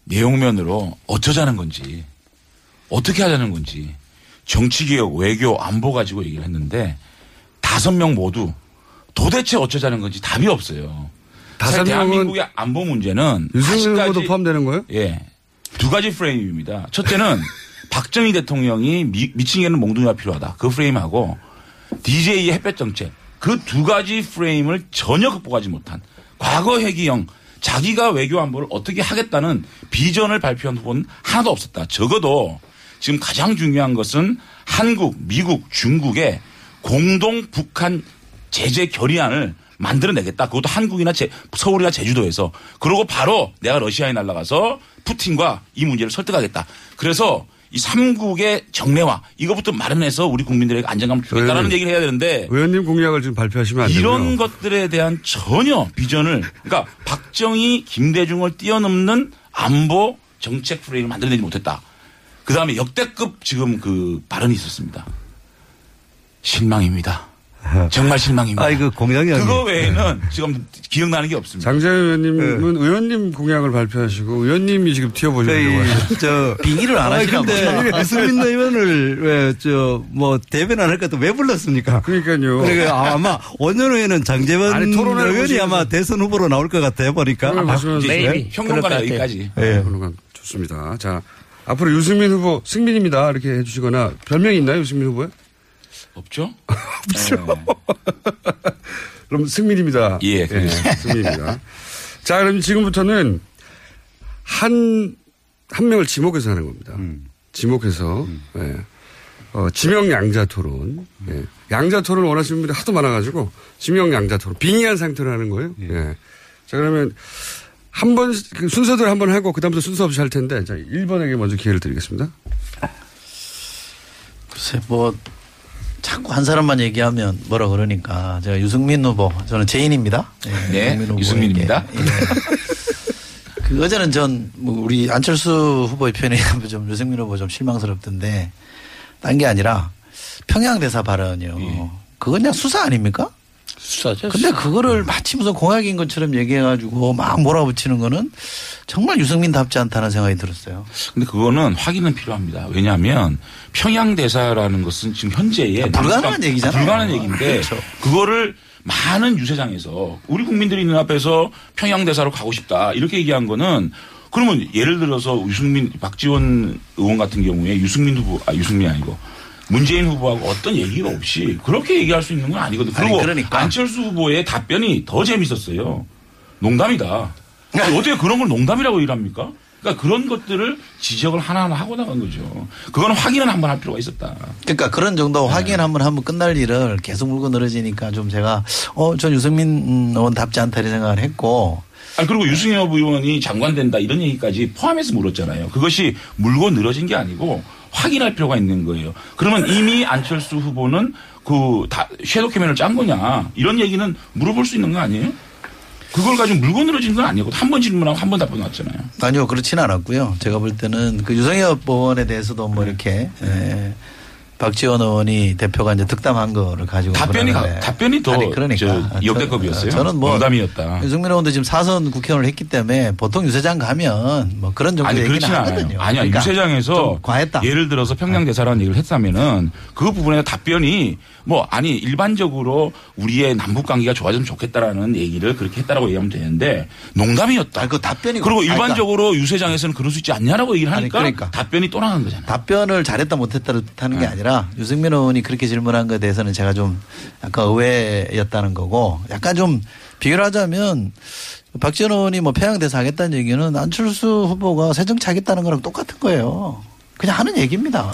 S15: 내용면으로 어쩌자는 건지 어떻게 하자는 건지 정치개혁, 외교, 안보 가지고 얘기를 했는데 다섯 명 모두 도대체 어쩌자는 건지 답이 없어요.
S3: 다섯
S15: 대한민국의 안보 문제는 아직까지
S3: 후보도 포함되는 거예요?
S15: 예. 두 가지 프레임입니다. 첫째는 박정희 대통령이 미, 미친개는 몽둥이가 필요하다. 그 프레임하고 DJ의 햇볕 정책. 그 두 가지 프레임을 전혀 극복하지 못한 과거 회기형 자기가 외교 안보를 어떻게 하겠다는 비전을 발표한 후보는 하나도 없었다. 적어도 지금 가장 중요한 것은 한국, 미국, 중국의 공동 북한 제재 결의안을 만들어내겠다. 그것도 한국이나 제, 서울이나 제주도에서. 그러고 바로 내가 러시아에 날아가서 푸틴과 이 문제를 설득하겠다. 그래서 이 삼국의 정례화 이것부터 마련해서 우리 국민들에게 안정감을 주겠다라는
S3: 의원님,
S15: 얘기를 해야 되는데
S3: 의원님 공약을 지금 발표하시면 안 되고요.
S15: 이런 것들에 대한 전혀 비전을 그러니까 박정희, 김대중을 뛰어넘는 안보 정책 프레임을 만들어내지 못했다. 그 다음에 역대급 지금 그 발언이 있었습니다. 실망입니다. 정말 실망입니다.
S16: 아, 이거 공약이
S15: 그거
S16: 아니에요.
S15: 외에는 지금 기억나는 게 없습니다.
S3: 장재 의원님은
S16: 네.
S3: 의원님 공약을 발표하시고 의원님이 지금 튀어보시려고 하시죠.
S16: 저
S14: 빙의를 안 하시나
S16: 근데. 유승민 의원을 왜 저 뭐 대변 안할 것도 왜 불렀습니까?
S3: 그러니까요.
S16: 그러니까 아마 5년 후에는 장재원
S3: 아니,
S16: 의원이
S3: 보시면서-
S16: 아마 대선 후보로 나올 것 같아요 보니까.
S3: 말씀하세요.
S16: 네? 같아요.
S15: 여기까지.
S16: 예.
S3: 평론가 좋습니다. 자, 앞으로 유승민 후보 승민입니다. 이렇게 해주시거나 별명이 있나요, 유승민 후보에?
S15: 없죠?
S3: 없죠. 그럼 승민입니다.
S15: 예, 그렇습니다.
S3: 승민입니다. 자, 그럼 지금부터는 한, 한 명을 지목해서 하는 겁니다.
S15: 음.
S3: 지목해서, 예. 어, 지명 양자 토론. 예. 양자 토론을 원하시는 분들이 하도 많아가지고, 지명 양자 토론. 빙의한 상태로 하는 거예요. 예. 자, 그러면 한 번, 그 순서대로 한 번 하고, 그다음부터 순서 없이 할 텐데, 자, 1번에게 먼저 기회를 드리겠습니다.
S14: 글쎄 뭐 자꾸 한 사람만 얘기하면 뭐라 그러니까 제가 유승민 후보 저는 제인입니다.
S15: 네,
S14: 후보에게.
S15: 유승민입니다.
S14: 예. 그 어제는 전 뭐 우리 안철수 후보의 표현에 의하면 좀 유승민 후보 좀 실망스럽던데 딴 게 아니라 평양 대사 발언이요. 그건 그냥 수사 아닙니까?
S17: 수사죠.
S14: 근데 그거를 마치 무슨 공약인 것처럼 얘기해가지고 막 몰아붙이는 거는 정말 유승민답지 않다는 생각이 들었어요.
S15: 근데 그거는 확인은 필요합니다. 왜냐하면 평양 대사라는 것은 지금 현재의
S14: 불가능한 얘기잖아요.
S15: 불가능한 얘기인데
S14: 그렇죠.
S15: 그거를 많은 유세장에서 우리 국민들이 있는 앞에서 평양 대사로 가고 싶다 이렇게 얘기한 거는 그러면 예를 들어서 유승민 박지원 의원 같은 경우에 유승민 후보 아 유승민 아니고 문재인 후보하고 어떤 얘기가 없이 그렇게 얘기할 수 있는 건 아니거든.
S14: 아니,
S15: 그리고
S14: 그러니까.
S15: 안철수 후보의 답변이 더 재밌었어요. 농담이다. 아니, 어떻게 그런 걸 농담이라고 일합니까? 그러니까 그런 것들을 지적을 하나하나 하고 나간 거죠. 그거는 확인은 한번 할 필요가 있었다.
S14: 그러니까 그런 정도
S15: 네.
S14: 확인 한번 하면 끝날 일을 계속 물고 늘어지니까 좀 제가 어, 전 유승민 의원답지 않다 이런 생각을 했고
S15: 아니, 그리고 유승엽 의원이 장관 된다 이런 얘기까지 포함해서 물었잖아요. 그것이 물고 늘어진 게 아니고 확인할 필요가 있는 거예요. 그러면 이미 안철수 후보는 그 다 섀도우 캐면을 짠 거냐 이런 얘기는 물어볼 수 있는 거 아니에요? 그걸 가지고 물건으로 진 건 아니고 한 번 질문하고 한 번 답변 왔잖아요.
S14: 아니요, 그렇지는 않았고요. 제가 볼 때는 그 유성엽 의원에 대해서도 뭐 이렇게 예, 박지원 의원이 대표가 이제 득담한 거를 가지고
S15: 답변이 가-. 답변이 더
S14: 아니, 그러니까
S15: 저 역대급이었어요.
S14: 저는 뭐
S15: 농담이었다.
S14: 유승민 의원도 지금 사선 국회의원을 했기 때문에 보통 유세장 가면 뭐 그런 정도
S15: 아니
S14: 얘기는. 하거든요.
S15: 아니야
S14: 그러니까
S15: 유세장에서
S14: 좀 과했다.
S15: 예를 들어서 평양 대사라는 얘기를 했다면은 그 부분에 답변이 뭐 아니 일반적으로 우리의 남북 관계가 좋아졌으면 좋겠다라는 얘기를 그렇게 했다라고 얘기하면 되는데 농담이었다.
S14: 그 답변이
S15: 그리고
S14: 아니,
S15: 일반적으로 유세장에서는 그럴 수 있지 않냐라고 얘기를
S14: 아니,
S15: 하니까
S14: 그러니까.
S15: 답변이 또 나간 거잖아요.
S14: 답변을 잘했다 못했다 하는 게 아니라 유승민 의원이 그렇게 질문한 것에 대해서는 제가 좀 약간 의외였다는 거고 약간 좀 비교를 하자면 박지원 의원이 뭐 평양대사 하겠다는 얘기는 안철수 후보가 새 정치 하겠다는 거랑 똑같은 거예요. 그냥 하는 얘기입니다.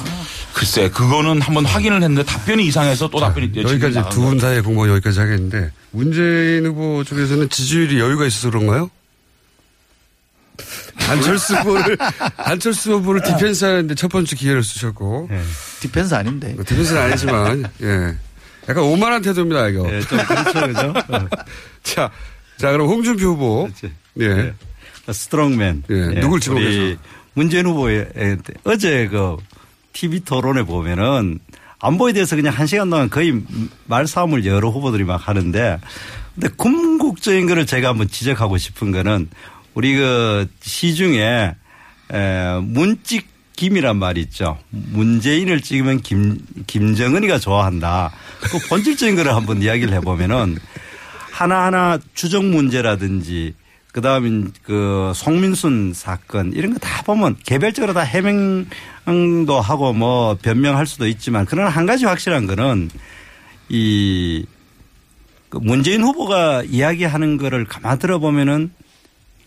S15: 글쎄 그거는 한번 확인을 했는데 답변이 이상해서 또 답변이
S3: 여기까지 두 분 사이의 공방 여기까지 하겠는데 문재인 후보 쪽에서는 지지율이 여유가 있어서 그런가요? 안철수 후보를 안철수 후보를 디펜스 하는데 첫 번째 기회를 쓰셨고.
S14: 디펜스 아닌데.
S3: 디펜스는 아니지만 예. 약간 오만한 태도입니다 이거.
S16: 예, 좀 그렇죠, 그죠?
S3: 자, 자 그럼 홍준표 후보. 예.
S16: 스트롱맨.
S3: 예, 누굴 지목해서?
S16: 우리 문재인 후보의 에, 어제 그 TV 토론에 보면은 안보에 대해서 그냥 한 시간 동안 거의 말싸움을 여러 후보들이 막 하는데 근데 궁극적인 거를 제가 한번 지적하고 싶은 거는 우리 그 시중에 에, 문찍 김이란 말이 있죠. 문재인을 찍으면 김, 김정은이가 좋아한다. 그 본질적인 거를 한번 이야기를 해보면은 하나하나 추정 문제라든지 그 다음에 그 송민순 사건 이런 거 다 보면 개별적으로 다 해명도 하고 뭐 변명할 수도 있지만 그러나 한 가지 확실한 거는 이그 문재인 후보가 이야기하는 거를 가만 들어보면은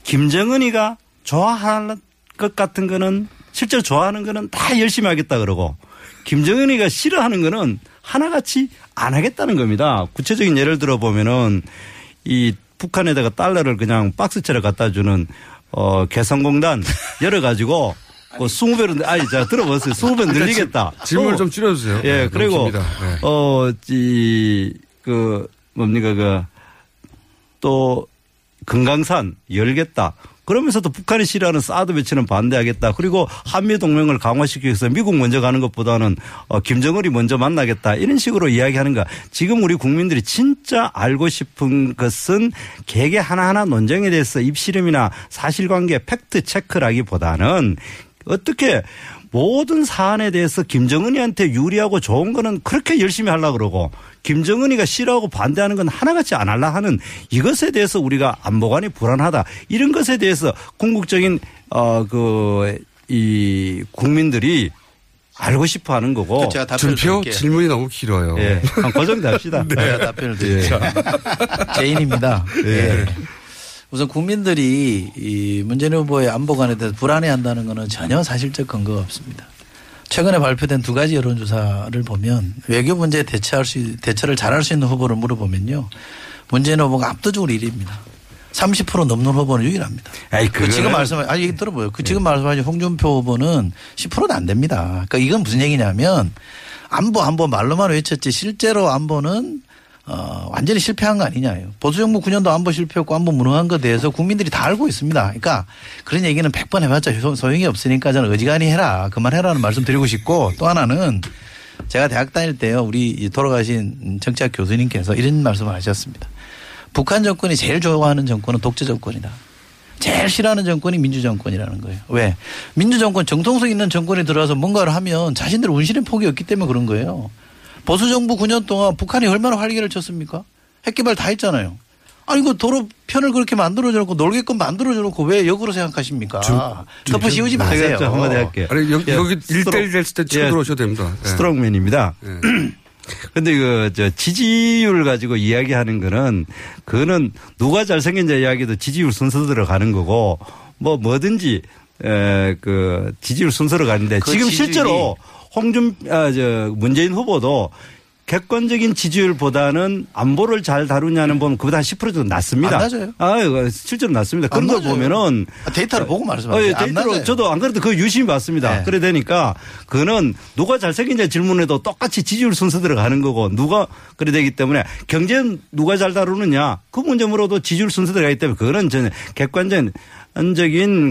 S16: 김정은이가 좋아할 것 같은 거는 실제로 좋아하는 거는 다 열심히 하겠다 그러고 김정은이가 싫어하는 거는 하나같이 안 하겠다는 겁니다. 구체적인 예를 들어 보면은 이 북한에다가 달러를 그냥 박스채로 갖다 주는 어 개성공단 열어 가지고 그 20배로 아니 자 들어보세요. 20배 늘리겠다.
S3: 질문을
S16: 또
S3: 좀 줄여 주세요.
S16: 예,
S3: 네,
S16: 그리고.
S3: 네.
S16: 어, 어이그 뭡니까 그 또 금강산 열겠다. 그러면서도 북한이 싫어하는 사드 배치는 반대하겠다. 그리고 한미 동맹을 강화시키기 위해서 미국 먼저 가는 것보다는 어, 김정은이 먼저 만나겠다. 이런 식으로 이야기하는 거. 지금 우리 국민들이 진짜 알고 싶은 것은 개개 하나하나 논쟁에 대해서 입시름이나 사실관계 팩트 체크라기보다는 어떻게 모든 사안에 대해서 김정은이한테 유리하고 좋은 거는 그렇게 열심히 하려고 그러고 김정은이가 싫어하고 반대하는 건 하나같이 안 하려 하는 이것에 대해서 우리가 안보관이 불안하다. 이런 것에 대해서 궁극적인 어그이 국민들이 알고 싶어 하는 거고.
S14: 제가 답변을
S3: 준표
S14: 드릴게요.
S3: 질문이 너무 길어요.
S16: 예. 한그 정도 합시다.
S14: 제가 답변을 드리죠. 제인입니다. 예. 우선 국민들이 이 문재인 후보의 안보관에 대해서 불안해한다는 것은 전혀 사실적 근거가 없습니다. 최근에 발표된 두 가지 여론조사를 보면 외교 문제에 대처할 수, 대처를 잘할 수 있는 후보를 물어보면요. 문재인 후보가 압도적으로 1위입니다. 30% 넘는 후보는 유일합니다.
S16: 아이,
S14: 그 지금 말씀, 아니, 얘기 들어보요. 그 지금 말씀하신 홍준표 후보는 10%도 안 됩니다. 그러니까 이건 무슨 얘기냐면 안보, 안보 말로만 외쳤지 실제로 안보는 어, 완전히 실패한 거 아니냐요. 보수 정부 9년도 안보 실패했고 안보 무능한 것에 대해서 국민들이 다 알고 있습니다. 그러니까 그런 얘기는 100번 해봤자 소- 소용이 없으니까 저는 어지간히 해라. 그만해라는 말씀 드리고 싶고 또 하나는 제가 대학 다닐 때요. 우리 이 돌아가신 정치학 교수님께서 이런 말씀을 하셨습니다. 북한 정권이 제일 좋아하는 정권은 독재 정권이다. 제일 싫어하는 정권이 민주정권이라는 거예요. 왜? 민주정권 정통성 있는 정권이 들어와서 뭔가를 하면 자신들 운신의 폭이 없기 때문에 그런 거예요. 보수 정부 9년 동안 북한이 얼마나 활기를 쳤습니까? 핵 개발 다 했잖아요. 아니, 그 도로 편을 그렇게 만들어줘 놓고 놀게끔 만들어줘 놓고 왜 역으로 생각하십니까? 덮어 씌우지 마세요.
S16: 한마디 할게요.
S3: 아니 여기,
S16: 예,
S3: 여기 1대1 됐을 때 치고
S16: 예,
S3: 들어오셔도 됩니다. 예.
S16: 스트롱맨입니다. 근데 그, 저, 지지율 가지고 이야기하는 거는, 그거는 누가 잘생긴자 이야기도 지지율 순서 들어가는 거고, 뭐 뭐든지, 에, 그, 지지율 순서로 가는데,
S14: 그
S16: 지금
S14: 지지율이-
S16: 실제로 홍준, 아, 저, 문재인 후보도 객관적인 지지율보다는 안보를 잘 다루냐는 보면 그보다 한 10% 정도 낮습니다.
S14: 안 낮아요.
S16: 아, 실제로 낮습니다. 그런
S14: 안
S16: 걸. 보면은
S14: 아, 데이터를 보고 말씀하세요.
S16: 어, 예,
S14: 안
S16: 데이터로. 저도 안 그래도 그 유심히 봤습니다.
S14: 네.
S16: 그래 되니까 그거는 누가 잘생긴지 질문에도 똑같이 지지율 순서 들어가는 거고 누가 그래 되기 때문에 경제는 누가 잘 다루느냐 그 문제 물어도 지지율 순서 들어가기 때문에 그거는 저는 객관적인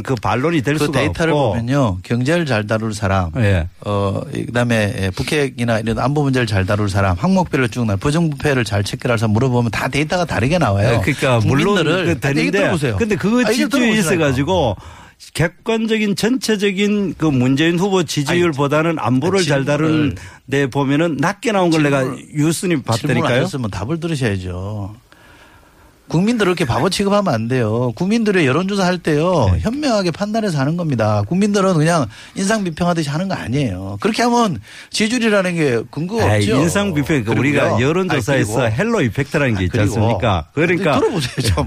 S16: 그 반론이 될
S14: 그
S16: 수가
S14: 데이터를
S16: 없고
S14: 보면요 경제를 잘 다룰 사람,
S16: 예.
S14: 어 그다음에 예, 북핵이나 이런 안보 문제를 잘 다룰 사람, 항목별로 쭉 나, 부정부패를 잘 체크할 사람 물어보면 다 데이터가 다르게 나와요.
S16: 네, 그러니까 물론 그 되는데
S14: 들어보세요.
S16: 근데 그거 지지율이
S14: 들어보시라니까.
S16: 있어 가지고 객관적인 전체적인 그 문재인 후보 지지율보다는 안보를 잘 다루는
S14: 질문을-
S16: 데 보면은 낮게 나온 걸 내가
S14: 안
S16: 봤다니까요.
S14: 했으면 답을 들으셔야죠. 국민들을 이렇게 바보 취급하면 안 돼요. 국민들의 여론조사 할 때요.
S16: 네.
S14: 현명하게 판단해서 하는 겁니다. 국민들은 그냥 인상 비평하듯이 하는 거 아니에요. 그렇게 하면 지지율이라는 게 근거가
S16: 에이,
S14: 없죠.
S16: 인상 비평 그 우리가. 여론조사에서
S14: 아니,
S16: halo effect라는 게 있지
S14: 그리고
S16: 않습니까? 그러니까
S14: 들어보세요 좀.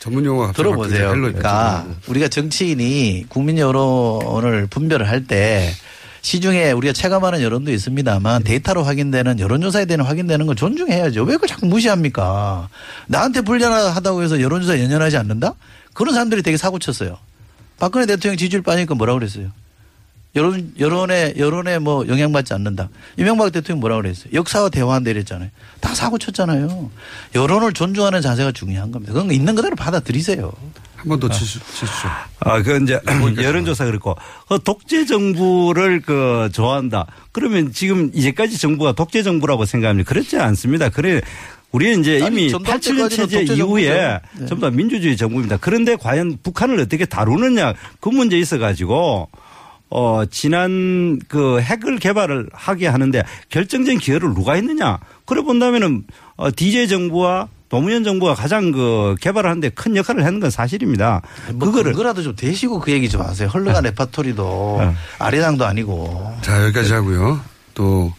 S3: 전문 용어가 갑자기
S14: 들어보세요. 그러니까 우리가 정치인이 국민 여론을 분별을 할 때 시중에 우리가 체감하는 여론도 있습니다만 데이터로 확인되는 여론조사에 대한 확인되는 걸 존중해야죠. 왜 그걸 자꾸 무시합니까? 나한테 불리하다고 해서 여론조사 연연하지 않는다? 그런 사람들이 되게 사고 쳤어요. 박근혜 대통령 지지율 빠지니까 뭐라고 그랬어요? 여론, 여론에, 여론에 뭐 영향받지 않는다. 이명박 대통령 뭐라고 그랬어요? 역사와 대화한다 이랬잖아요. 다 사고 쳤잖아요. 여론을 존중하는 자세가 중요한 겁니다. 그건 있는 그대로 받아들이세요.
S3: 한 번 더 치십시오.
S16: 아, 그 이제 여론조사 그렇고 그 독재 정부를 그 좋아한다. 그러면 지금 이제까지 정부가 독재 정부라고 생각합니다. 그렇지 않습니다. 그래 우리는 이제
S14: 아니,
S16: 이미
S14: 전두환
S16: 87년
S14: 때까지는
S16: 체제 이후에.
S14: 네.
S16: 전부 다 민주주의 정부입니다. 그런데 과연 북한을 어떻게 다루느냐 그 문제 있어 가지고 어, 지난 그 핵을 개발을 하게 하는데 결정적인 기여를 누가 했느냐. 그래 본다면은 어, DJ 정부와 노무현 정부가 가장 그 개발하는데 큰 역할을 했는 건 사실입니다.
S14: 뭐
S16: 그거를
S14: 그거라도 좀 대시고 그 얘기 좀 하세요. 헐르가 레파토리도
S16: 네.
S14: 아리랑도 아니고.
S3: 자, 여기까지 하고요. 또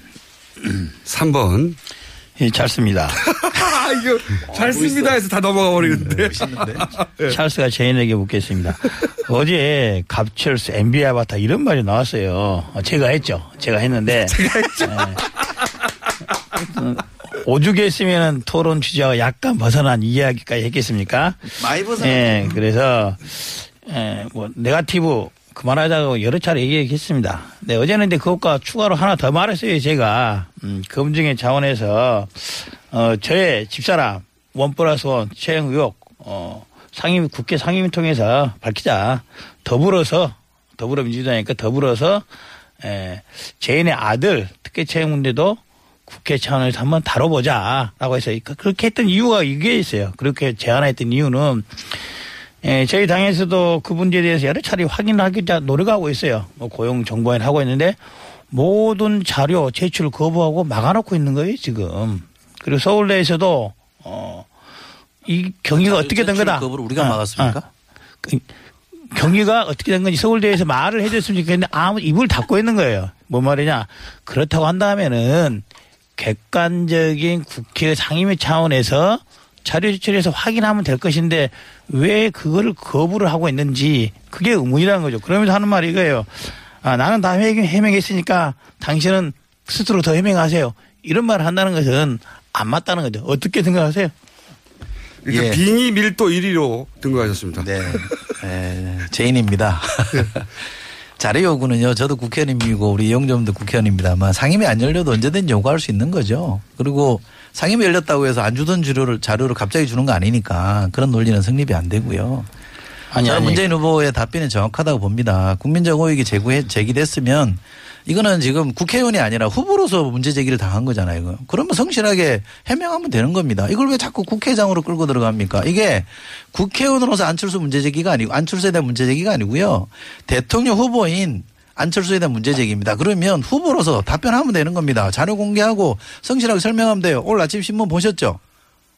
S3: 3번.
S17: 예, 잘 씁니다.
S3: 아, 이거 잘 씁니다 해서 다 넘어가 버리는데.
S17: 찰스가 제인에게 묻겠습니다. 어제 갑철스 NBA 아바타 이런 말이 나왔어요. 어, 제가 했죠. 제가 했는데. 제가 했죠. 오죽 했으면 토론 주제와 약간 벗어난 이야기까지 했겠습니까?
S14: 많이 벗어났죠.
S17: 예, 그래서, 예, 뭐, 네가티브 그만하자고 여러 차례 얘기했습니다. 네, 어제는 근데 그것과 추가로 하나 더 말했어요, 제가. 음, 검증의 차원에서, 어, 저의 집사람, 원 플러스 원, 최영 의혹, 어, 상임, 국회 상임위 통해서 밝히자. 더불어서, 더불어민주당이니까 더불어서, 에, 재인의 아들, 특혜 채용 문제도 국회 차원에서 한번 다뤄보자라고 해서 그- 그렇게 했던 이유가 이게 있어요. 그렇게 제안했던 이유는 예, 저희 당에서도 그 문제에 대해서 여러 차례 확인하기 위해 노력하고 있어요. 뭐 고용 정보원 하고 있는데 모든 자료 제출을 거부하고 막아놓고 있는 거예요 지금. 그리고 서울대에서도 어 이 경위가 어떻게 된 거다.
S14: 거부를 우리가
S17: 어,
S14: 막았습니까?
S17: 어. 그 경위가 어떻게 된 건지 서울대에서 말을 해줬으면 좋겠는데 아무 입을 닫고 있는 거예요. 뭔 말이냐. 그렇다고 한다면은 객관적인 국회 상임위 차원에서 자료 제출해서 확인하면 될 것인데 왜 그거를 거부를 하고 있는지 그게 의문이라는 거죠. 그러면서 하는 말이 이거예요. 아, 나는 다 해명, 해명했으니까 당신은 스스로 더 해명하세요. 이런 말을 한다는 것은 안 맞다는 거죠. 어떻게 생각하세요?
S3: 그러니까
S14: 예.
S3: 빙의 밀도 1위로 등극하셨습니다.
S14: 네. 예, 제인입니다. 자료 요구는요, 저도 국회의원이고 우리 이용점도 국회의원입니다만 상임위 안 열려도 언제든지 요구할 수 있는 거죠. 그리고 상임위 열렸다고 해서 안 주던 자료를, 자료를 갑자기 주는 거 아니니까 그런 논리는 성립이 안 되고요.
S17: 아니, 아니.
S14: 문재인 후보의 답변이 정확하다고 봅니다. 국민적 호익이 제기됐으면 이거는 지금 국회의원이 아니라 후보로서 문제 제기를 당한 거잖아요. 이거. 그러면 성실하게 해명하면 되는 겁니다. 이걸 왜 자꾸 국회의장으로 끌고 들어갑니까? 이게 국회의원으로서 안철수 문제 제기가 아니고 안철수에 대한 문제 제기가 아니고요. 대통령 후보인 안철수에 대한 문제 제기입니다. 그러면 후보로서 답변하면 되는 겁니다. 자료 공개하고 성실하게 설명하면 돼요. 오늘 아침 신문 보셨죠?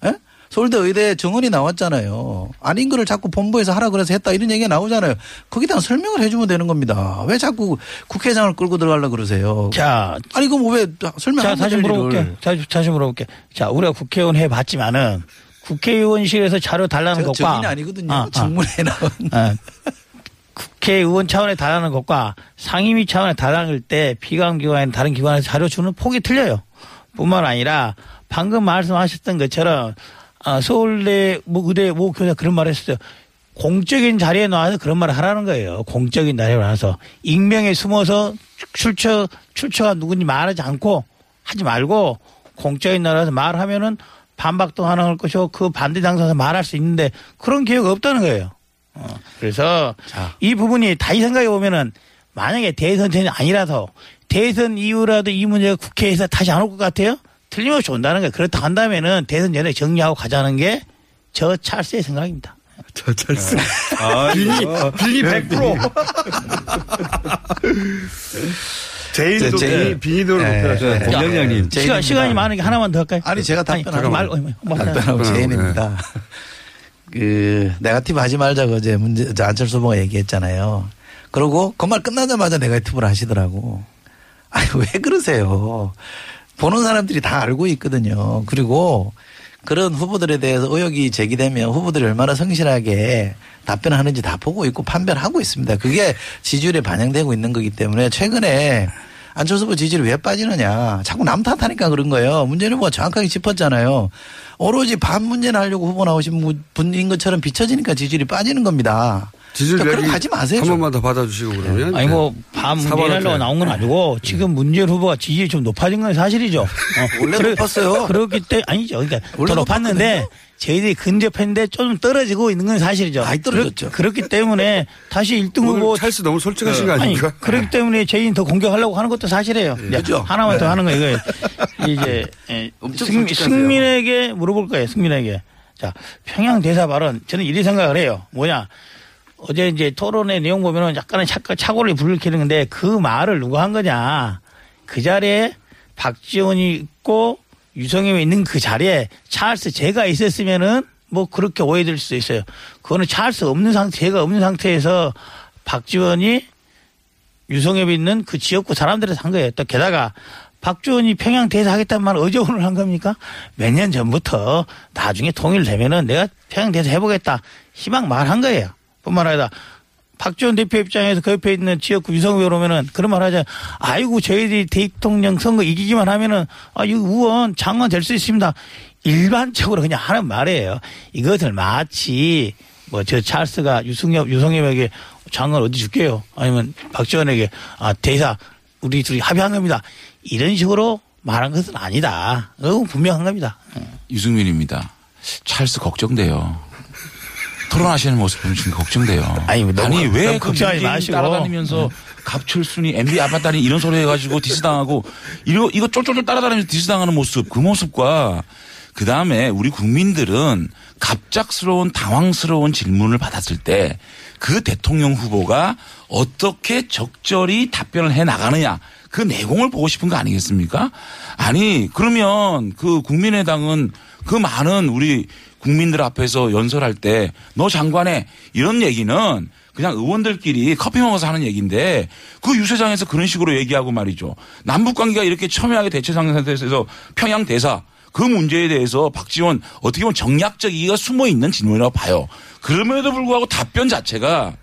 S14: 예? 서울대 의대 정원이 나왔잖아요. 아닌 거를 자꾸 본부에서 하라 그래서 했다 이런 얘기가 나오잖아요. 거기다 가 설명을 해주면 되는 겁니다. 왜 자꾸 국회의장을 끌고 들어가려 그러세요?
S17: 자,
S14: 아니 그럼 왜
S17: 자,
S14: 설명하면
S17: 다시
S14: 될
S17: 물어볼게. 다시, 다시 물어볼게. 자, 우리가 국회의원 해봤지만은 국회의원실에서 자료 달라는
S14: 저-
S17: 것과
S14: 저기는 아니거든요.
S17: 아, 아.
S14: 직문에 나온.
S17: 어, 국회의원 차원에 달하는 것과 상임위 차원에 달하는 때 피감기관이나 다른 기관에서 자료 주는 폭이 틀려요. 뿐만 아니라 방금 말씀하셨던 것처럼 아, 서울대 뭐 의대 모 교사 그런 말 했었어요. 공적인 자리에 나와서 그런 말을 하라는 거예요. 공적인 자리에 나와서 익명에 숨어서 출처 출처가 누군지 말하지 않고 하지 말고 공적인 나라에서 말하면은 반박도 가능할 것이고 그 반대 당사에서 말할 수 있는데 그런 기회가 없다는 거예요. 어, 그래서 이 부분이 다시 생각해 보면은 만약에 대선 전이 아니라서 대선 이후라도 이 문제가 국회에서 다시 안 올 것 같아요? 틀림없이 온다는 거예요. 그렇다 한다면은 대선 전에 정리하고 가자는 게 저 찰스의 생각입니다.
S3: 저 찰스.
S16: 아,
S3: 비니, 비니 100%. 제인도 비니, 비니도를
S14: 네.
S3: 못하셔.
S16: 공장장님.
S17: 시간, 시간이 많으니까 하나만 더 할까요?
S14: 아니 제가 답변하고
S17: 말,
S14: 답변하고 제인입니다. 그 네가티브 하지 말자고 어제 문제 저 안철수 후보가 얘기했잖아요. 그러고 그 말 끝나자마자 네가티브를 하시더라고. 아니 왜 그러세요? 보는 사람들이 다 알고 있거든요. 그리고 그런 후보들에 대해서 의혹이 제기되면 후보들이 얼마나 성실하게 답변하는지 다 보고 있고 판별하고 있습니다. 그게 지지율에 반영되고 있는 거기 때문에 최근에 안철수 후보 지지율이 왜 빠지느냐. 자꾸 남 탓하니까 그런 거예요. 문재인 후보가 정확하게 짚었잖아요. 오로지 반 문제는 하려고 후보 나오신 분인 것처럼 비춰지니까 지지율이 빠지는 겁니다.
S3: 지지율
S14: 그러니까 그렇게 하지 마세요.
S3: 한 번만 더 받아주시고 그러면.
S17: 아니
S3: 네.
S17: 문제하려고
S3: 사과를
S17: 나온 건 아니고 지금 문재인 후보가 지지율이 좀 높아진 건 사실이죠. 어,
S14: 원래 높았어요.
S17: 그렇기 때문에 아니죠. 그러니까 더 높았는데
S14: 높았거든요.
S17: 저희들이 근접했는데 좀 떨어지고 있는 건 사실이죠.
S14: 많이 떨어졌죠.
S17: 그렇, 기 때문에 다시 1등
S3: 오늘
S17: 후보
S3: 찰스 너무 솔직하신 거
S17: 아니,
S3: 아닙니까?
S17: 그렇기 때문에 저희는 더 공격하려고 하는 것도 사실이에요. 이제
S14: 그죠?
S17: 하나만 더 하는 거예요. 이거 이제 예, 승. 승민에게 물어볼 거예요. 승민에게. 자, 평양 대사 발언 저는 이리 생각을 해요. 뭐냐. 어제 이제 토론의 내용 보면은 약간의 착, 착오를 불러키는 건데 그 말을 누가 한 거냐. 그 자리에 박지원이 있고 유성임이 있는 그 자리에 찰스 제가 있었으면은 뭐 그렇게 오해될 수도 있어요. 그거는 찰스 없는 상태, 제가 없는 상태에서 박지원이 유성엽이 있는 그 지역구 사람들에서 한 거예요. 또 게다가 박지원이 평양 대사 하겠다는 말 어제 오늘 한 겁니까? 몇 년 전부터 나중에 통일되면은 내가 평양 대사 해보겠다 희망 말한 거예요. 뿐만 아니라 박지원 대표 입장에서 그 옆에 있는 지역구 유성엽이 오면은 그런 말 하자. 아이고 저희들이 대통령 선거 이기기만 하면은 아 이거 의원 장관 될 수 있습니다. 일반적으로 그냥 하는 말이에요. 이것을 마치 뭐 저 찰스가 유승엽 유성엽에게 장관 어디 줄게요. 아니면 박지원에게 아 대사 우리 둘이 합의한 겁니다. 이런 식으로 말한 것은 아니다. 그건 분명한 겁니다.
S15: 유승민입니다. 찰스 걱정돼요. 토론하시는 모습 보면 지금 걱정돼요.
S17: 아니, 너무-
S15: 왜
S17: 너무
S15: 그
S17: 걱정하지
S15: 문재인
S17: 마시고.
S15: 따라다니면서 갑철순이 MB 아파트니 이런 소리 해가지고 디스당하고 이거 이거 쫄쫄쫄 따라다니면서 디스당하는 모습 그 모습과 그 다음에 우리 국민들은 갑작스러운 당황스러운 질문을 받았을 때 그 대통령 후보가 어떻게 적절히 답변을 해 나가느냐 그 내공을 보고 싶은 거 아니겠습니까? 아니 그러면 그 국민의당은 그 많은 우리 국민들 앞에서 연설할 때 너 장관에 이런 얘기는 그냥 의원들끼리 커피 먹어서 하는 얘기인데 그 유세장에서 그런 식으로 얘기하고 말이죠. 남북 관계가 이렇게 첨예하게 대체상 상태에서 평양 대사 그 문제에 대해서 박지원 어떻게 보면 정략적 이의가 숨어 있는 질문이라고 봐요. 그럼에도 불구하고 답변 자체가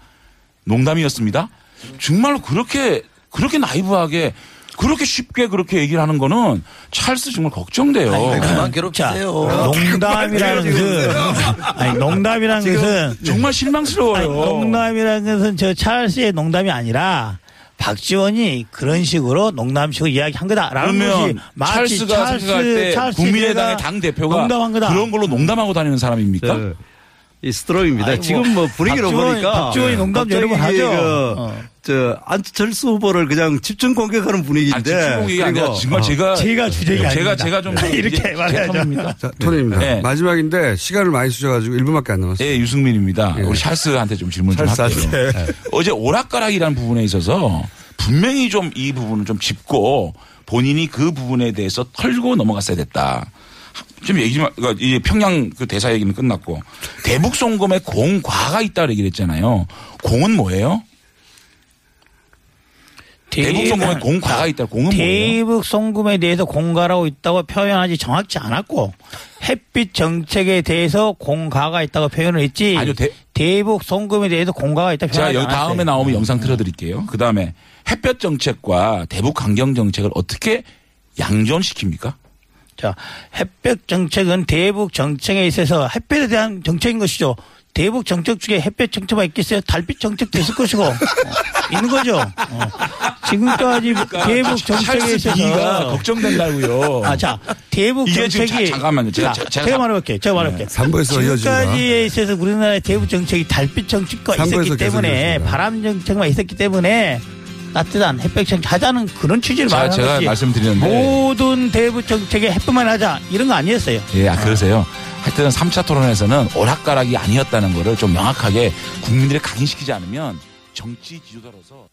S15: 농담이었습니다. 정말로 그렇게 그렇게 나이브하게 그렇게 쉽게 그렇게 얘기를 하는 거는 찰스 정말 걱정돼요.
S14: 그만 괴롭히세요.
S17: 농담이라는 것은 아니 농담이라는 것은
S15: 정말 실망스러워요.
S17: 아니, 농담이라는 것은 저 찰스의 농담이 아니라 박지원이 그런 식으로 농담식으로 이야기한 거다라는 것이 마치
S15: 찰스가
S17: 찰스,
S15: 생각할 때
S17: 찰스
S15: 국민의당의 당 대표가
S17: 농담한 거다.
S15: 그런 걸로 농담하고 다니는 사람입니까?
S16: 저, 이 스트롱입니다.
S17: 아이고,
S16: 지금 뭐 분위기로
S17: 박지원,
S16: 보니까
S17: 박지원이 농담 여러 번
S16: 갑자기
S17: 하죠.
S16: 그,
S17: 어.
S16: 저 안철수 후보를 그냥 집중 공격하는 분위기인데.
S15: 아니, 집중 공격이 아니라 정말 제가
S17: 제가 주제가
S15: 제가. 제가 좀
S17: 이렇게
S15: 이제
S17: 말해야죠.
S3: 자, 토니입니다.
S15: 네.
S3: 마지막인데 시간을 많이 쓰셔가지고 1분밖에 안 남았어요.
S15: 네, 유승민입니다.
S3: 예.
S15: 우리 찰스한테 좀 질문 좀 할게요. 네. 어제 오락가락이라는 부분에 있어서 분명히 좀 이 부분을 좀 짚고 본인이 그 부분에 대해서 털고 넘어갔어야 됐다. 좀 얘기 좀, 그러니까 이제 평양 그 대사 얘기는 끝났고 대북 송금에 공과가 있다 얘기를 했잖아요. 공은 뭐예요? 대북 송금에 공과가 있다. 공은 뭐예요?
S17: 대북 송금에 대해서 공가라고 있다고 표현하지 정확치 않았고 햇빛 정책에 대해서 공가가 있다고 표현을 했지.
S15: 아니요, 대-
S17: 대북 송금에 대해서 공가가 있다 표현하지 않았어요.
S15: 다음에 나오면 영상 틀어드릴게요. 그 다음에 햇볕 정책과 대북 강경 정책을 어떻게 양존시킵니까?
S17: 자, 햇볕 정책은 대북 정책에 있어서 햇볕에 대한 정책인 것이죠. 대북 정책 중에 햇볕 정책만 있겠어요? 달빛 정책도 있을 것이고 어, 있는 거죠. 어. 지금까지 대북 정책에 있어서
S15: 가 걱정된다고요.
S17: 아, 자, 대북 정책이
S15: 자- 잠깐만요. 제가-
S17: 자,
S15: 제가-
S17: 제가 말해볼게요. 제가 말해볼게요.
S3: 네.
S17: 지금까지에 있어서 우리나라의 대북 정책이 달빛 정책과 있었기 때문에. 바람 정책만 있었기 때문에 따뜻한 햇볕 정책 하자는 그런 취지를
S15: 자,
S17: 말하는
S15: 제가. 말씀드리는데.
S17: 모든 대북 정책에 햇볕만 하자 이런 거 아니었어요.
S15: 예, 아, 그러세요. 하여튼 3차 토론에서는 오락가락이 아니었다는 거를 좀 명확하게 국민들에 각인시키지 않으면 정치 지도자로서